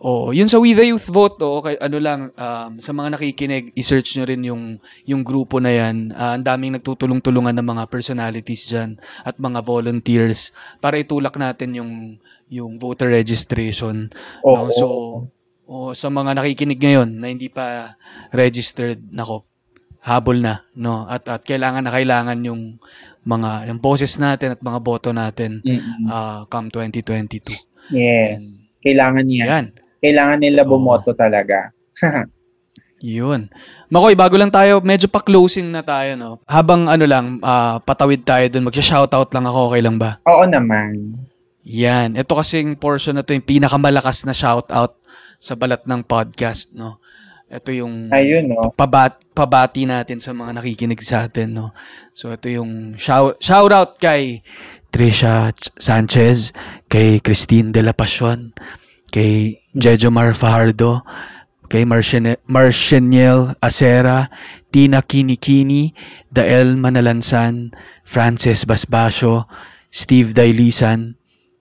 oh, yun sa We the Youth Vote, oh, kay, ano lang, um, sa mga nakikinig, i-search nyo rin yung, yung grupo na yan. Ah, ang daming nagtutulong-tulungan ng mga personalities dyan at mga volunteers para itulak natin yung yung voter registration. Oo. no? So, oh, sa mga nakikinig ngayon na hindi pa registered, nako, habol na, no? At at kailangan na kailangan yung mga yung boses natin at mga boto natin Mm-mm. ah, come 2022. yes. Kailangan niya. Yan. Kailangan nila bumoto talaga. <laughs> Yun. Makoy, bago lang tayo, medyo pa-closing na tayo, no? Habang ano lang, ah, patawid tayo dun, magsha-shoutout lang ako, okay lang ba? Oo naman. Yan. Ito kasing portion na to, yung pinakamalakas na shoutout sa balat ng podcast, no? Ito yung Ayun, no? pabat, pabati natin sa mga nakikinig sa atin, no? So, ito yung shout, shout out kay Trisha Ch- Sanchez, kay Christine De La Pasión, kay Jejo Mar Fajardo, kay Marcianiel Acera, Tina Kinikini, Dael Manalansan, Frances Basbasio, Steve Dailisan,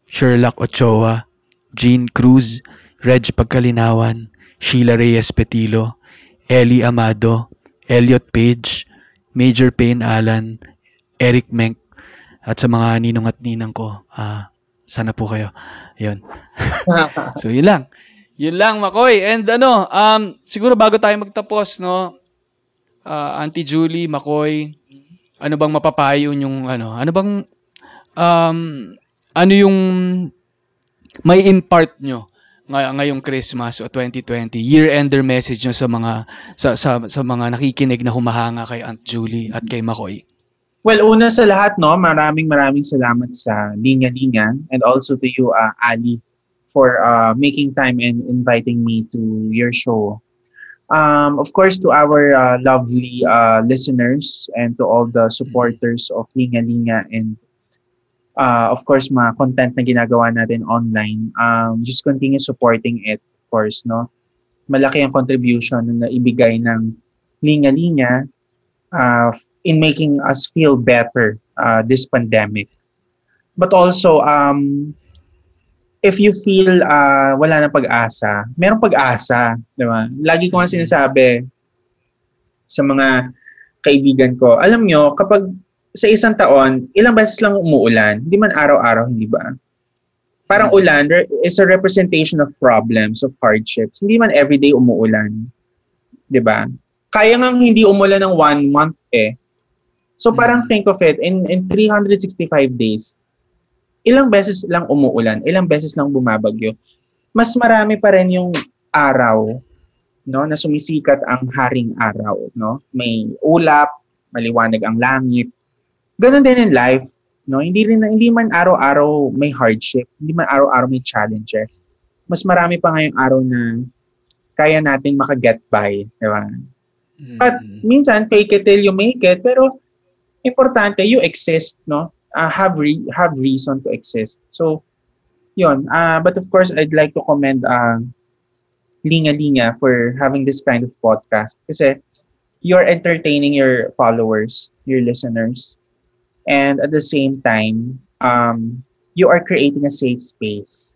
Sherlock Ochoa, Jean Cruz, Reg Pagkalinawan, Sheila Reyes Petilo, Ellie Amado, Elliot Page, Major Payne Alan, Eric Menk, at sa mga ninong at ninang ko, ah, sana po kayo. Yun. <laughs> So, yun lang. Yun lang, Makoy. And ano, um, siguro bago tayo magtapos, no, ah, Auntie Julie, Makoy, ano bang mapapayo yung, ano, ano bang, um, ano yung may impart nyo ngay- ngayong Christmas o 2020, year-ender message nyo sa mga, sa, sa, sa mga nakikinig na humahanga kay Aunt Julie at kay Makoy? Well, una sa lahat, no, maraming maraming salamat sa Linya Linya and also to you, uh, Ali, for uh, making time and inviting me to your show. Um, of course, to our uh, lovely uh, listeners and to all the supporters of Linya Linya and uh, of course, mga content na ginagawa natin online, um, just continue supporting it, of course, no? Malaki ang contribution na ibigay ng Linya Linya uh, in making us feel better uh, this pandemic. But also, um, if you feel uh, wala na pag-asa, merong pag-asa, di ba? Lagi ko nga sinasabi sa mga kaibigan ko, alam nyo, kapag sa isang taon, ilang beses lang umuulan, hindi man araw-araw, hindi ba? Parang ulan re- is a representation of problems, of hardships. Hindi man everyday umuulan. Di ba? Kaya nga hindi umulan ng one month eh. So parang think of it, in, in 365 days, ilang beses lang umuulan, ilang beses lang bumabagyo. Mas marami pa rin yung araw no na sumisikat ang haring araw no? May ulap maliwanag ang langit. Ganun din in life no? Hindi rin hindi man araw-araw may hardship hindi man araw-araw may challenges. Mas marami pa ngayong araw na kaya nating makaget by di ba At Mm. minsan fake it till you make it pero importante you exist no? Uh, have re- have reason to exist. So yun. Uh, but of course I'd like to commend uh, Linga Linga for having this kind of podcast. Kasi you're entertaining your followers your listeners. And at the same time um, you are creating a safe space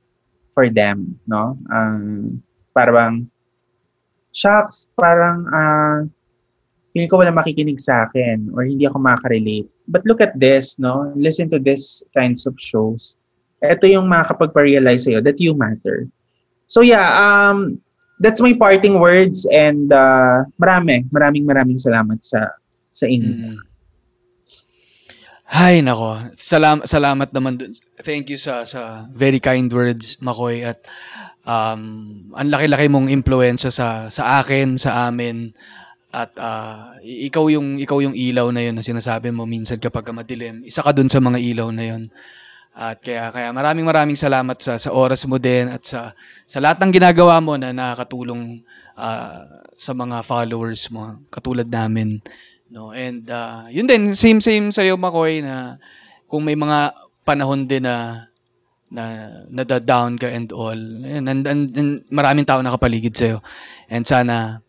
for them no? Um, para bang shucks parang uh, feeling ko wala makikinig sa akin or hindi ako makarelate. But look at this, no? Listen to this kinds of shows. Ito yung makakapagpa-realize sa'yo that you matter. So yeah, um, that's my parting words and uh, marami, maraming maraming salamat sa sa inyo. Mm. Hay nako. Salam salamat naman dun. Thank you sa sa very kind words, Makoy at um ang laki-laki mong impluwensya sa sa akin, sa amin At i- ikaw yung ikaw yung ilaw na yun na sinasabi mo minsan kapag madilim. Isa ka dun sa mga ilaw na yun. At kaya kaya maraming maraming salamat sa sa oras mo din at sa sa lahat ng ginagawa mo na nakakatulong ah, sa mga followers mo katulad namin no and ah, yun din same same sa iyo Makoy na kung may mga panahon din na na nada-down ka and all. And, and, and, and maraming tao nakapaligid sa and sana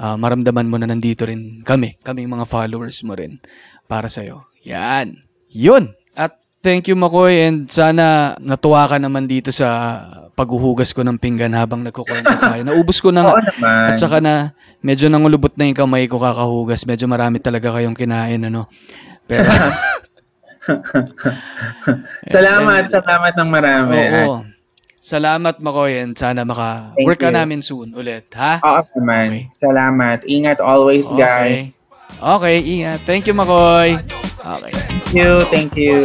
ah, maramdaman mo na nandito rin kami. Kami mga followers mo rin para sa yan. Yun. At thank you Makoy. And sana natuwa ka naman dito sa paghuhugas ko ng pinggan habang nagkukwento <laughs> tayo. Naubos ko na nga. At saka na medyo nangulubot na yung kamay ko kakahugas. Medyo marami talaga kayong kinain ano. Pero <laughs> salamat, and, salamat ng marami. Oo. At, Salamat, Makoy, and sana maka-work ka namin soon ulit, ha? Oo naman. Okay. Salamat. Ingat always, okay. guys. Okay, ingat. Thank you, Makoy. Okay. Thank you, thank you.